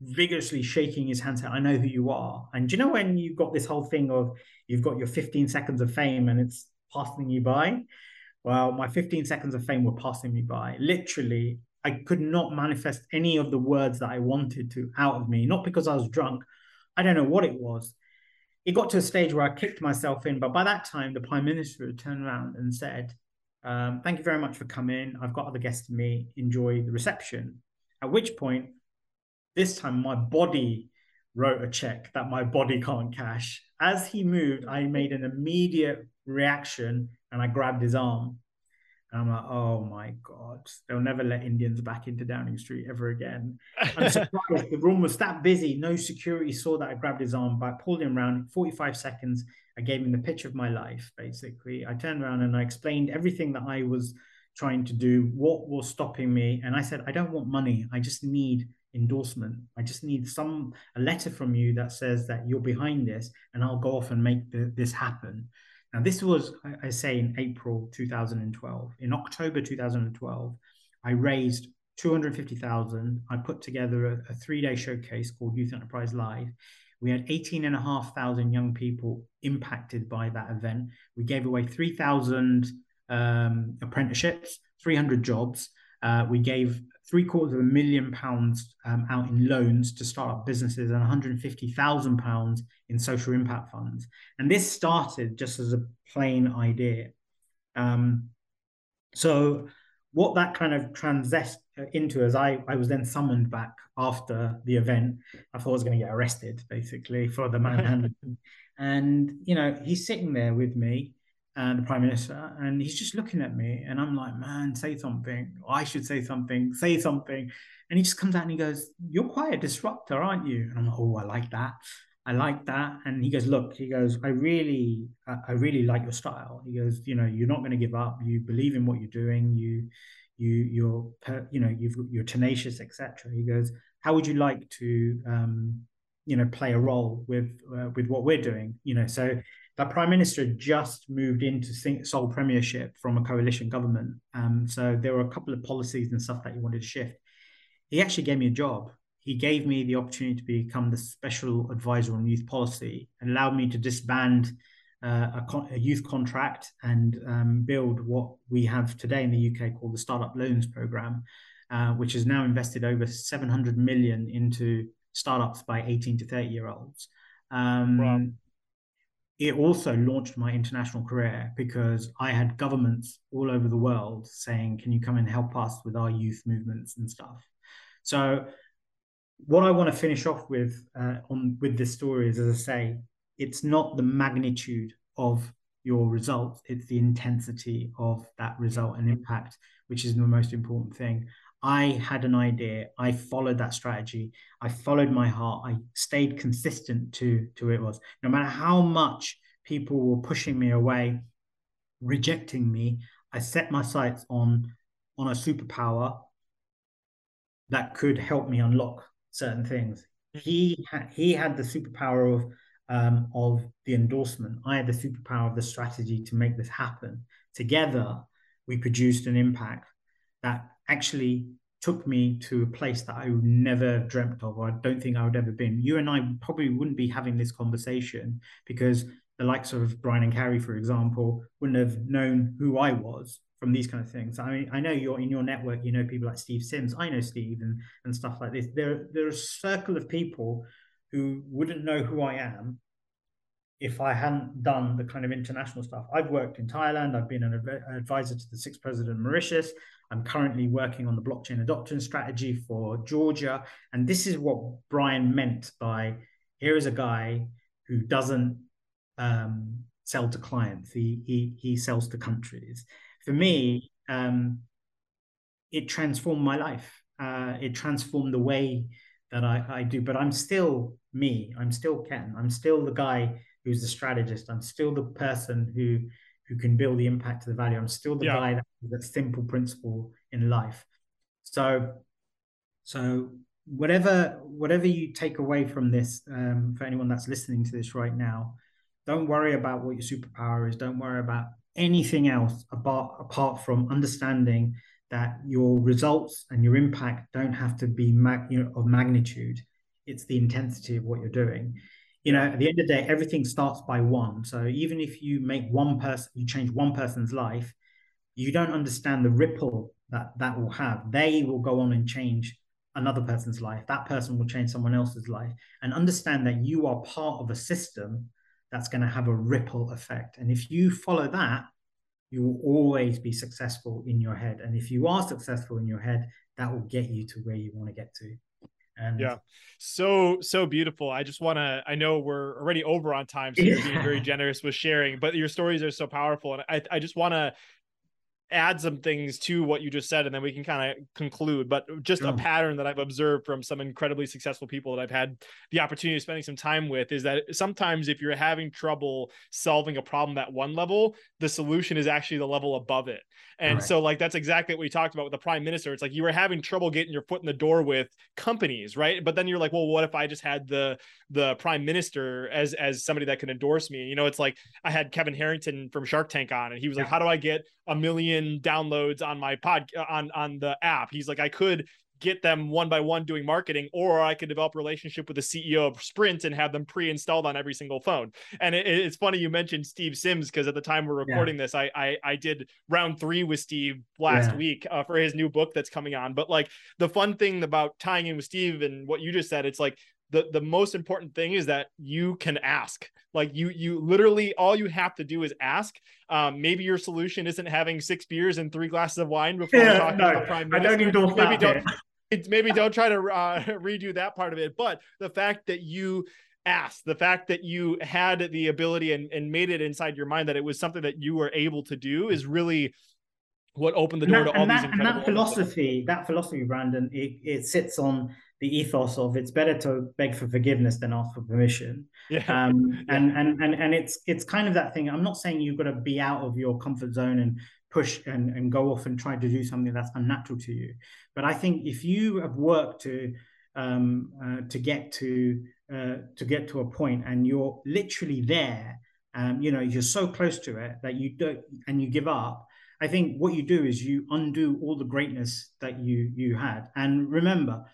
vigorously shaking his hand saying, I know who you are. And do you know when you've got this whole thing of you've got your 15 seconds of fame and it's passing you by? Well, my 15 seconds of fame were passing me by. Literally, I could not manifest any of the words that I wanted to out of me, not because I was drunk. I don't know what it was. It got to a stage where I kicked myself in, but by that time, the prime minister had turned around and said, um, thank you very much for coming. I've got other guests to meet. Enjoy the reception. At which point, this time my body wrote a check that my body can't cash. As he moved, I made an immediate reaction and I grabbed his arm. And I'm like, oh my God, they'll never let Indians back into Downing Street ever again. I'm surprised the room was that busy. No security saw that I grabbed his arm, but I pulled him around 45 seconds. I gave him the pitch of my life, basically. I turned around and I explained everything that I was trying to do, what was stopping me. And I said, I don't want money. I just need endorsement. I just need some a letter from you that says that you're behind this, and I'll go off and make the, this happen. Now, this was, I say, in April 2012. In October 2012, I raised 250,000. I put together a, a three day showcase called Youth Enterprise Live. We had 18,500 young people impacted by that event. We gave away 3,000 um, apprenticeships, 300 jobs. Uh, we gave three quarters of a million pounds um, out in loans to start up businesses and 150,000 pounds in social impact funds. And this started just as a plain idea. Um, so what that kind of transest into as I, I was then summoned back after the event. I thought I was going to get arrested basically for the manhandling. and, you know, he's sitting there with me and the prime minister and he's just looking at me and i'm like man say something. I should say something. Say something. And he just comes out and he goes you're quite a disruptor aren't you? And i'm like oh i like that. I like that. And he goes look he goes i really i really like your style. He goes you know you're not going to give up. You believe in what you're doing. You you you're you know you've you're tenacious etc he goes how would you like to um you know play a role with uh, with what we're doing? You know so that prime minister just moved into sole premiership from a coalition government. Um, so there were a couple of policies and stuff that he wanted to shift. He actually gave me a job. He gave me the opportunity to become the special advisor on youth policy and allowed me to disband uh, a, con- a, youth contract and um, build what we have today in the UK called the Startup Loans Program, uh, which has now invested over 700 million into startups by 18 to 30 year olds. Um. It also launched my international career because I had governments all over the world saying, "Can you come and help us with our youth movements and stuff?" So, what I want to finish off with uh, on with this story is, as I say, it's not the magnitude of your results; it's the intensity of that result and impact, which is the most important thing. I had an idea. I followed that strategy. I followed my heart. I stayed consistent to to it was. No matter how much people were pushing me away, rejecting me, I set my sights on on a superpower that could help me unlock certain things. He had he had the superpower of um, of the endorsement. I had the superpower of the strategy to make this happen. Together, we produced an impact that actually took me to a place that I never dreamt of, or I don't think I would ever been. You and I probably wouldn't be having this conversation because the likes of Brian and Carrie, for example, wouldn't have known who I was from these kind of things. I mean, I know you're in your network, you know people like Steve Sims. I know Steve and, and stuff like this. There, there's a circle of people who wouldn't know who I am if I hadn't done the kind of international stuff. I've worked in Thailand. I've been an advisor to the sixth president of Mauritius. I'm currently working on the blockchain adoption strategy for Georgia. And this is what Brian meant by here is a guy who doesn't um, sell to clients, he, he, he sells to countries. For me, um, it transformed my life. Uh, it transformed the way that I, I do, but I'm still me. I'm still Ken. I'm still the guy who's the strategist. I'm still the person who who can build the impact to the value. I'm still the yeah. guy that that simple principle in life. So, so whatever whatever you take away from this, um, for anyone that's listening to this right now, don't worry about what your superpower is. Don't worry about anything else apart apart from understanding that your results and your impact don't have to be mag- you know, of magnitude. It's the intensity of what you're doing you know at the end of the day everything starts by one. So even if you make one person you change one person's life you don't understand the ripple that that will have. They will go on and change another person's life. That person will change someone else's life. And understand that you are part of a system that's going to have a ripple effect. And if you follow that you will always be successful in your head. And if you are successful in your head that will get you to where you want to get to
and yeah, so so beautiful. I just want to. I know we're already over on time, so you're being very generous with sharing. But your stories are so powerful, and I I just want to add some things to what you just said and then we can kind of conclude. But just a mm. pattern that i've observed from some incredibly successful people that i've had the opportunity of spending some time with is that sometimes if you're having trouble solving a problem at one level the solution is actually the level above it. And right. so like that's exactly what we talked about with the prime minister. It's like you were having trouble getting your foot in the door with companies right? But then you're like well what if i just had the the prime minister as as somebody that can endorse me? You know it's like i had kevin harrington from shark tank on and he was yeah. like how do i get a million downloads on my pod on on the app. He's like, I could get them one by one doing marketing, or I could develop a relationship with the CEO of Sprint and have them pre-installed on every single phone. And it, it's funny you mentioned Steve Sims because at the time we're recording yeah. this, I, I, I did round three with Steve last yeah. week uh, for his new book that's coming on. But like the fun thing about tying in with Steve and what you just said, it's like the the most important thing is that you can ask. Like you you literally all you have to do is ask. Um, maybe your solution isn't having six beers and three glasses of wine before yeah, talking no, about prime minister.
I don't endorse maybe
that. Don't maybe don't try to uh, redo that part of it. But the fact that you asked the fact that you had the ability and, and made it inside your mind that it was something that you were able to do is really what opened the door
that,
to all
that,
these incredible
and that philosophy that philosophy brandon it, it sits on the ethos of it's better to beg for forgiveness than ask for permission. Yeah. Um. And, and and and it's it's kind of that thing. I'm not saying you've got to be out of your comfort zone and push and, and go off and try to do something that's unnatural to you. But I think if you have worked to um, uh, to get to uh, to get to a point and you're literally there, um, you know, you're so close to it that you don't and you give up. I think what you do is you undo all the greatness that you you had. And remember,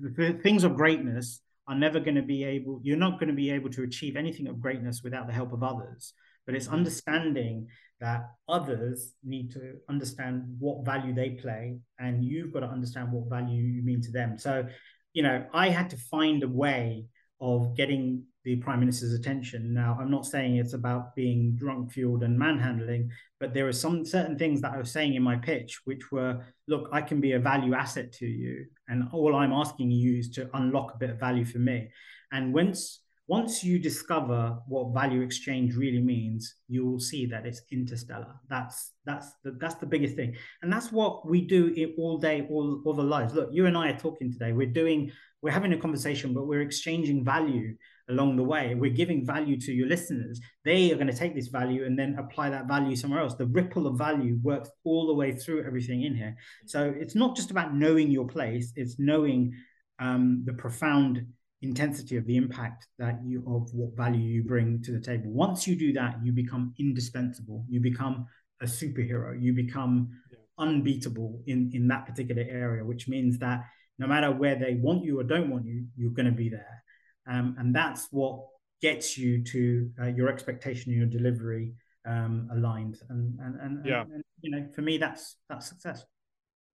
the things of greatness are never going to be able you're not going to be able to achieve anything of greatness without the help of others. But it's understanding that others need to understand what value they play and you've got to understand what value you mean to them. So you know i had to find a way of getting the prime minister's attention. Now i'm not saying it's about being drunk fueled and manhandling but there are some certain things that i was saying in my pitch which were look i can be a value asset to you and all i'm asking you is to unlock a bit of value for me. And once once you discover what value exchange really means you will see that it's interstellar. That's that's the, that's the biggest thing. And that's what we do all day all, all the lives. Look you and i are talking today. We're doing we're having a conversation but we're exchanging value along the way. We're giving value to your listeners. They are going to take this value and then apply that value somewhere else. The ripple of value works all the way through everything in here. So it's not just about knowing your place. It's knowing um, the profound intensity of the impact that you of what value you bring to the table. Once you do that, you become indispensable. You become a superhero. You become yeah. unbeatable in in that particular area, which means that no matter where they want you or don't want you, you're going to be there. Um, and that's what gets you to uh, your expectation and your delivery um, aligned. And and, and,
yeah.
and, and you know, for me, that's that's success.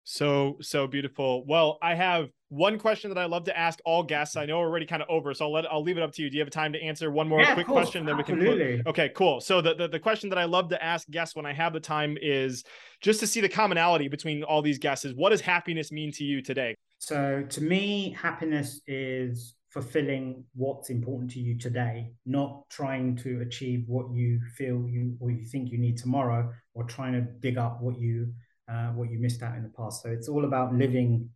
So, so beautiful. Well, I have one question that I love to ask all guests. I know we're already kind of over, so I'll let I'll leave it up to you. Do you have time to answer one more yeah, quick question? Then we can. Okay, cool. So the, the the question that I love to ask guests when I have the time is just to see the commonality between all these guests. Is what does happiness mean to you today?
So to me, happiness is fulfilling what's important to you today, not trying to achieve what you feel you or you think you need tomorrow, or trying to dig up what you uh, what you missed out in the past. So it's all about living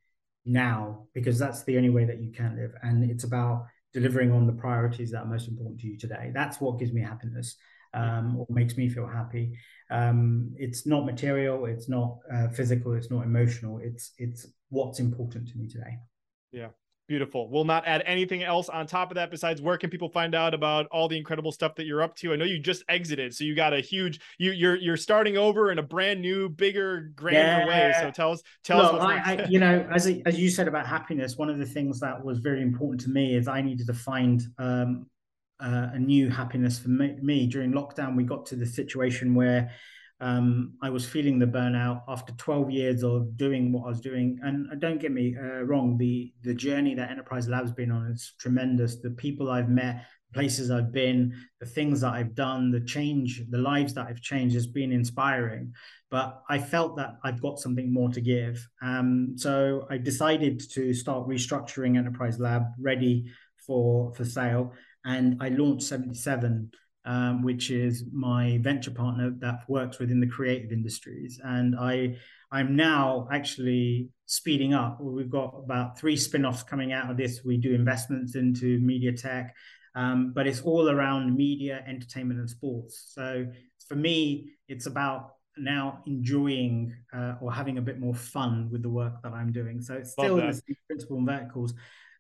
now because that's the only way that you can live. And it's about delivering on the priorities that are most important to you today. That's what gives me happiness um, or makes me feel happy. Um, it's not material, it's not uh, physical, it's not emotional. It's it's what's important to me today.
Yeah, Beautiful. We'll not add anything else on top of that besides where can people find out about all the incredible stuff that you're up to? I know you just exited, so you got a huge you you're you're starting over in a brand new, bigger, grander yeah. way. So tell us tell Look,
us. I, I, you know, as as you said about happiness, one of the things that was very important to me is I needed to find um, uh, a new happiness for me, me. During lockdown, we got to the situation where um, I was feeling the burnout after 12 years of doing what I was doing. And uh, don't get me uh, wrong, the the journey that Enterprise Lab's been on is tremendous. The people I've met, places I've been, the things that I've done, the change, the lives that I've changed has been inspiring. But I felt that I've got something more to give. Um, so I decided to start restructuring Enterprise Lab, ready for for sale, and I launched 77 um, which is my venture partner that works within the creative industries. And I, I'm now actually speeding up. We've got about three spin-offs coming out of this. We do investments into media tech, um, but it's all around media, entertainment, and sports. So for me, it's about now enjoying uh, or having a bit more fun with the work that I'm doing. So it's still in the same principle and verticals,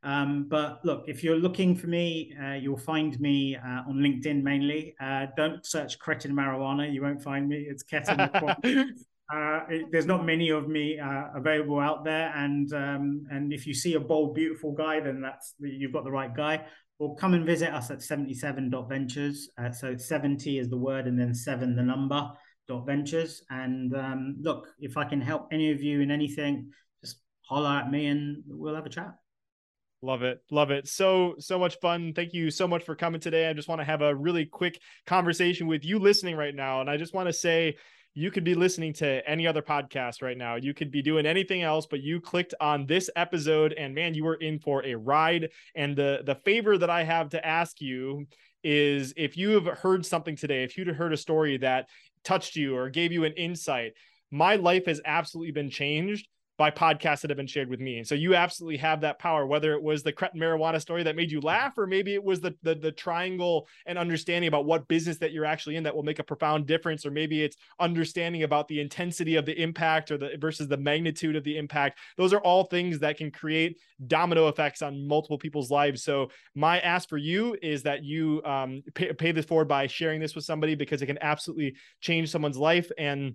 um, but look, if you're looking for me, uh, you'll find me uh, on LinkedIn mainly. Uh, don't search cretin marijuana; you won't find me. It's Ketan. Uh, it, there's not many of me uh, available out there, and um, and if you see a bold, beautiful guy, then that's you've got the right guy. Or come and visit us at 77.ventures. Uh, so 70 is the word, and then seven the number dot ventures. And um, look, if I can help any of you in anything, just holler at me, and we'll have a chat.
Love it. Love it. So, so much fun. Thank you so much for coming today. I just want to have a really quick conversation with you listening right now. And I just want to say, you could be listening to any other podcast right now. You could be doing anything else, but you clicked on this episode and man, you were in for a ride. And the the favor that I have to ask you is if you have heard something today, if you'd heard a story that touched you or gave you an insight, my life has absolutely been changed by podcasts that have been shared with me. And so you absolutely have that power, whether it was the cretin marijuana story that made you laugh, or maybe it was the, the, the triangle and understanding about what business that you're actually in that will make a profound difference, or maybe it's understanding about the intensity of the impact or the versus the magnitude of the impact. Those are all things that can create domino effects on multiple people's lives. So my ask for you is that you um, pay, pay this forward by sharing this with somebody because it can absolutely change someone's life and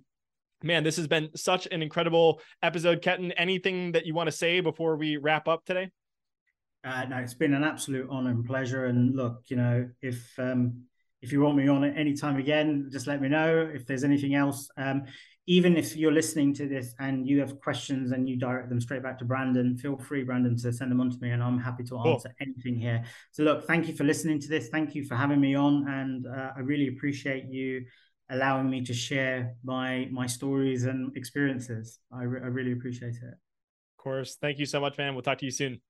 man, this has been such an incredible episode. Ketan, anything that you want to say before we wrap up today?
Uh, no, it's been an absolute honor and pleasure. And look, you know, if um, if you want me on it anytime again, just let me know. If there's anything else, um, even if you're listening to this and you have questions and you direct them straight back to Brandon, feel free, Brandon, to send them on to me, and I'm happy to answer cool. anything here. So, look, thank you for listening to this. Thank you for having me on, and uh, I really appreciate you allowing me to share my my stories and experiences. I, re- I really appreciate it.
Of course. Thank you so much, man. We'll talk to you soon.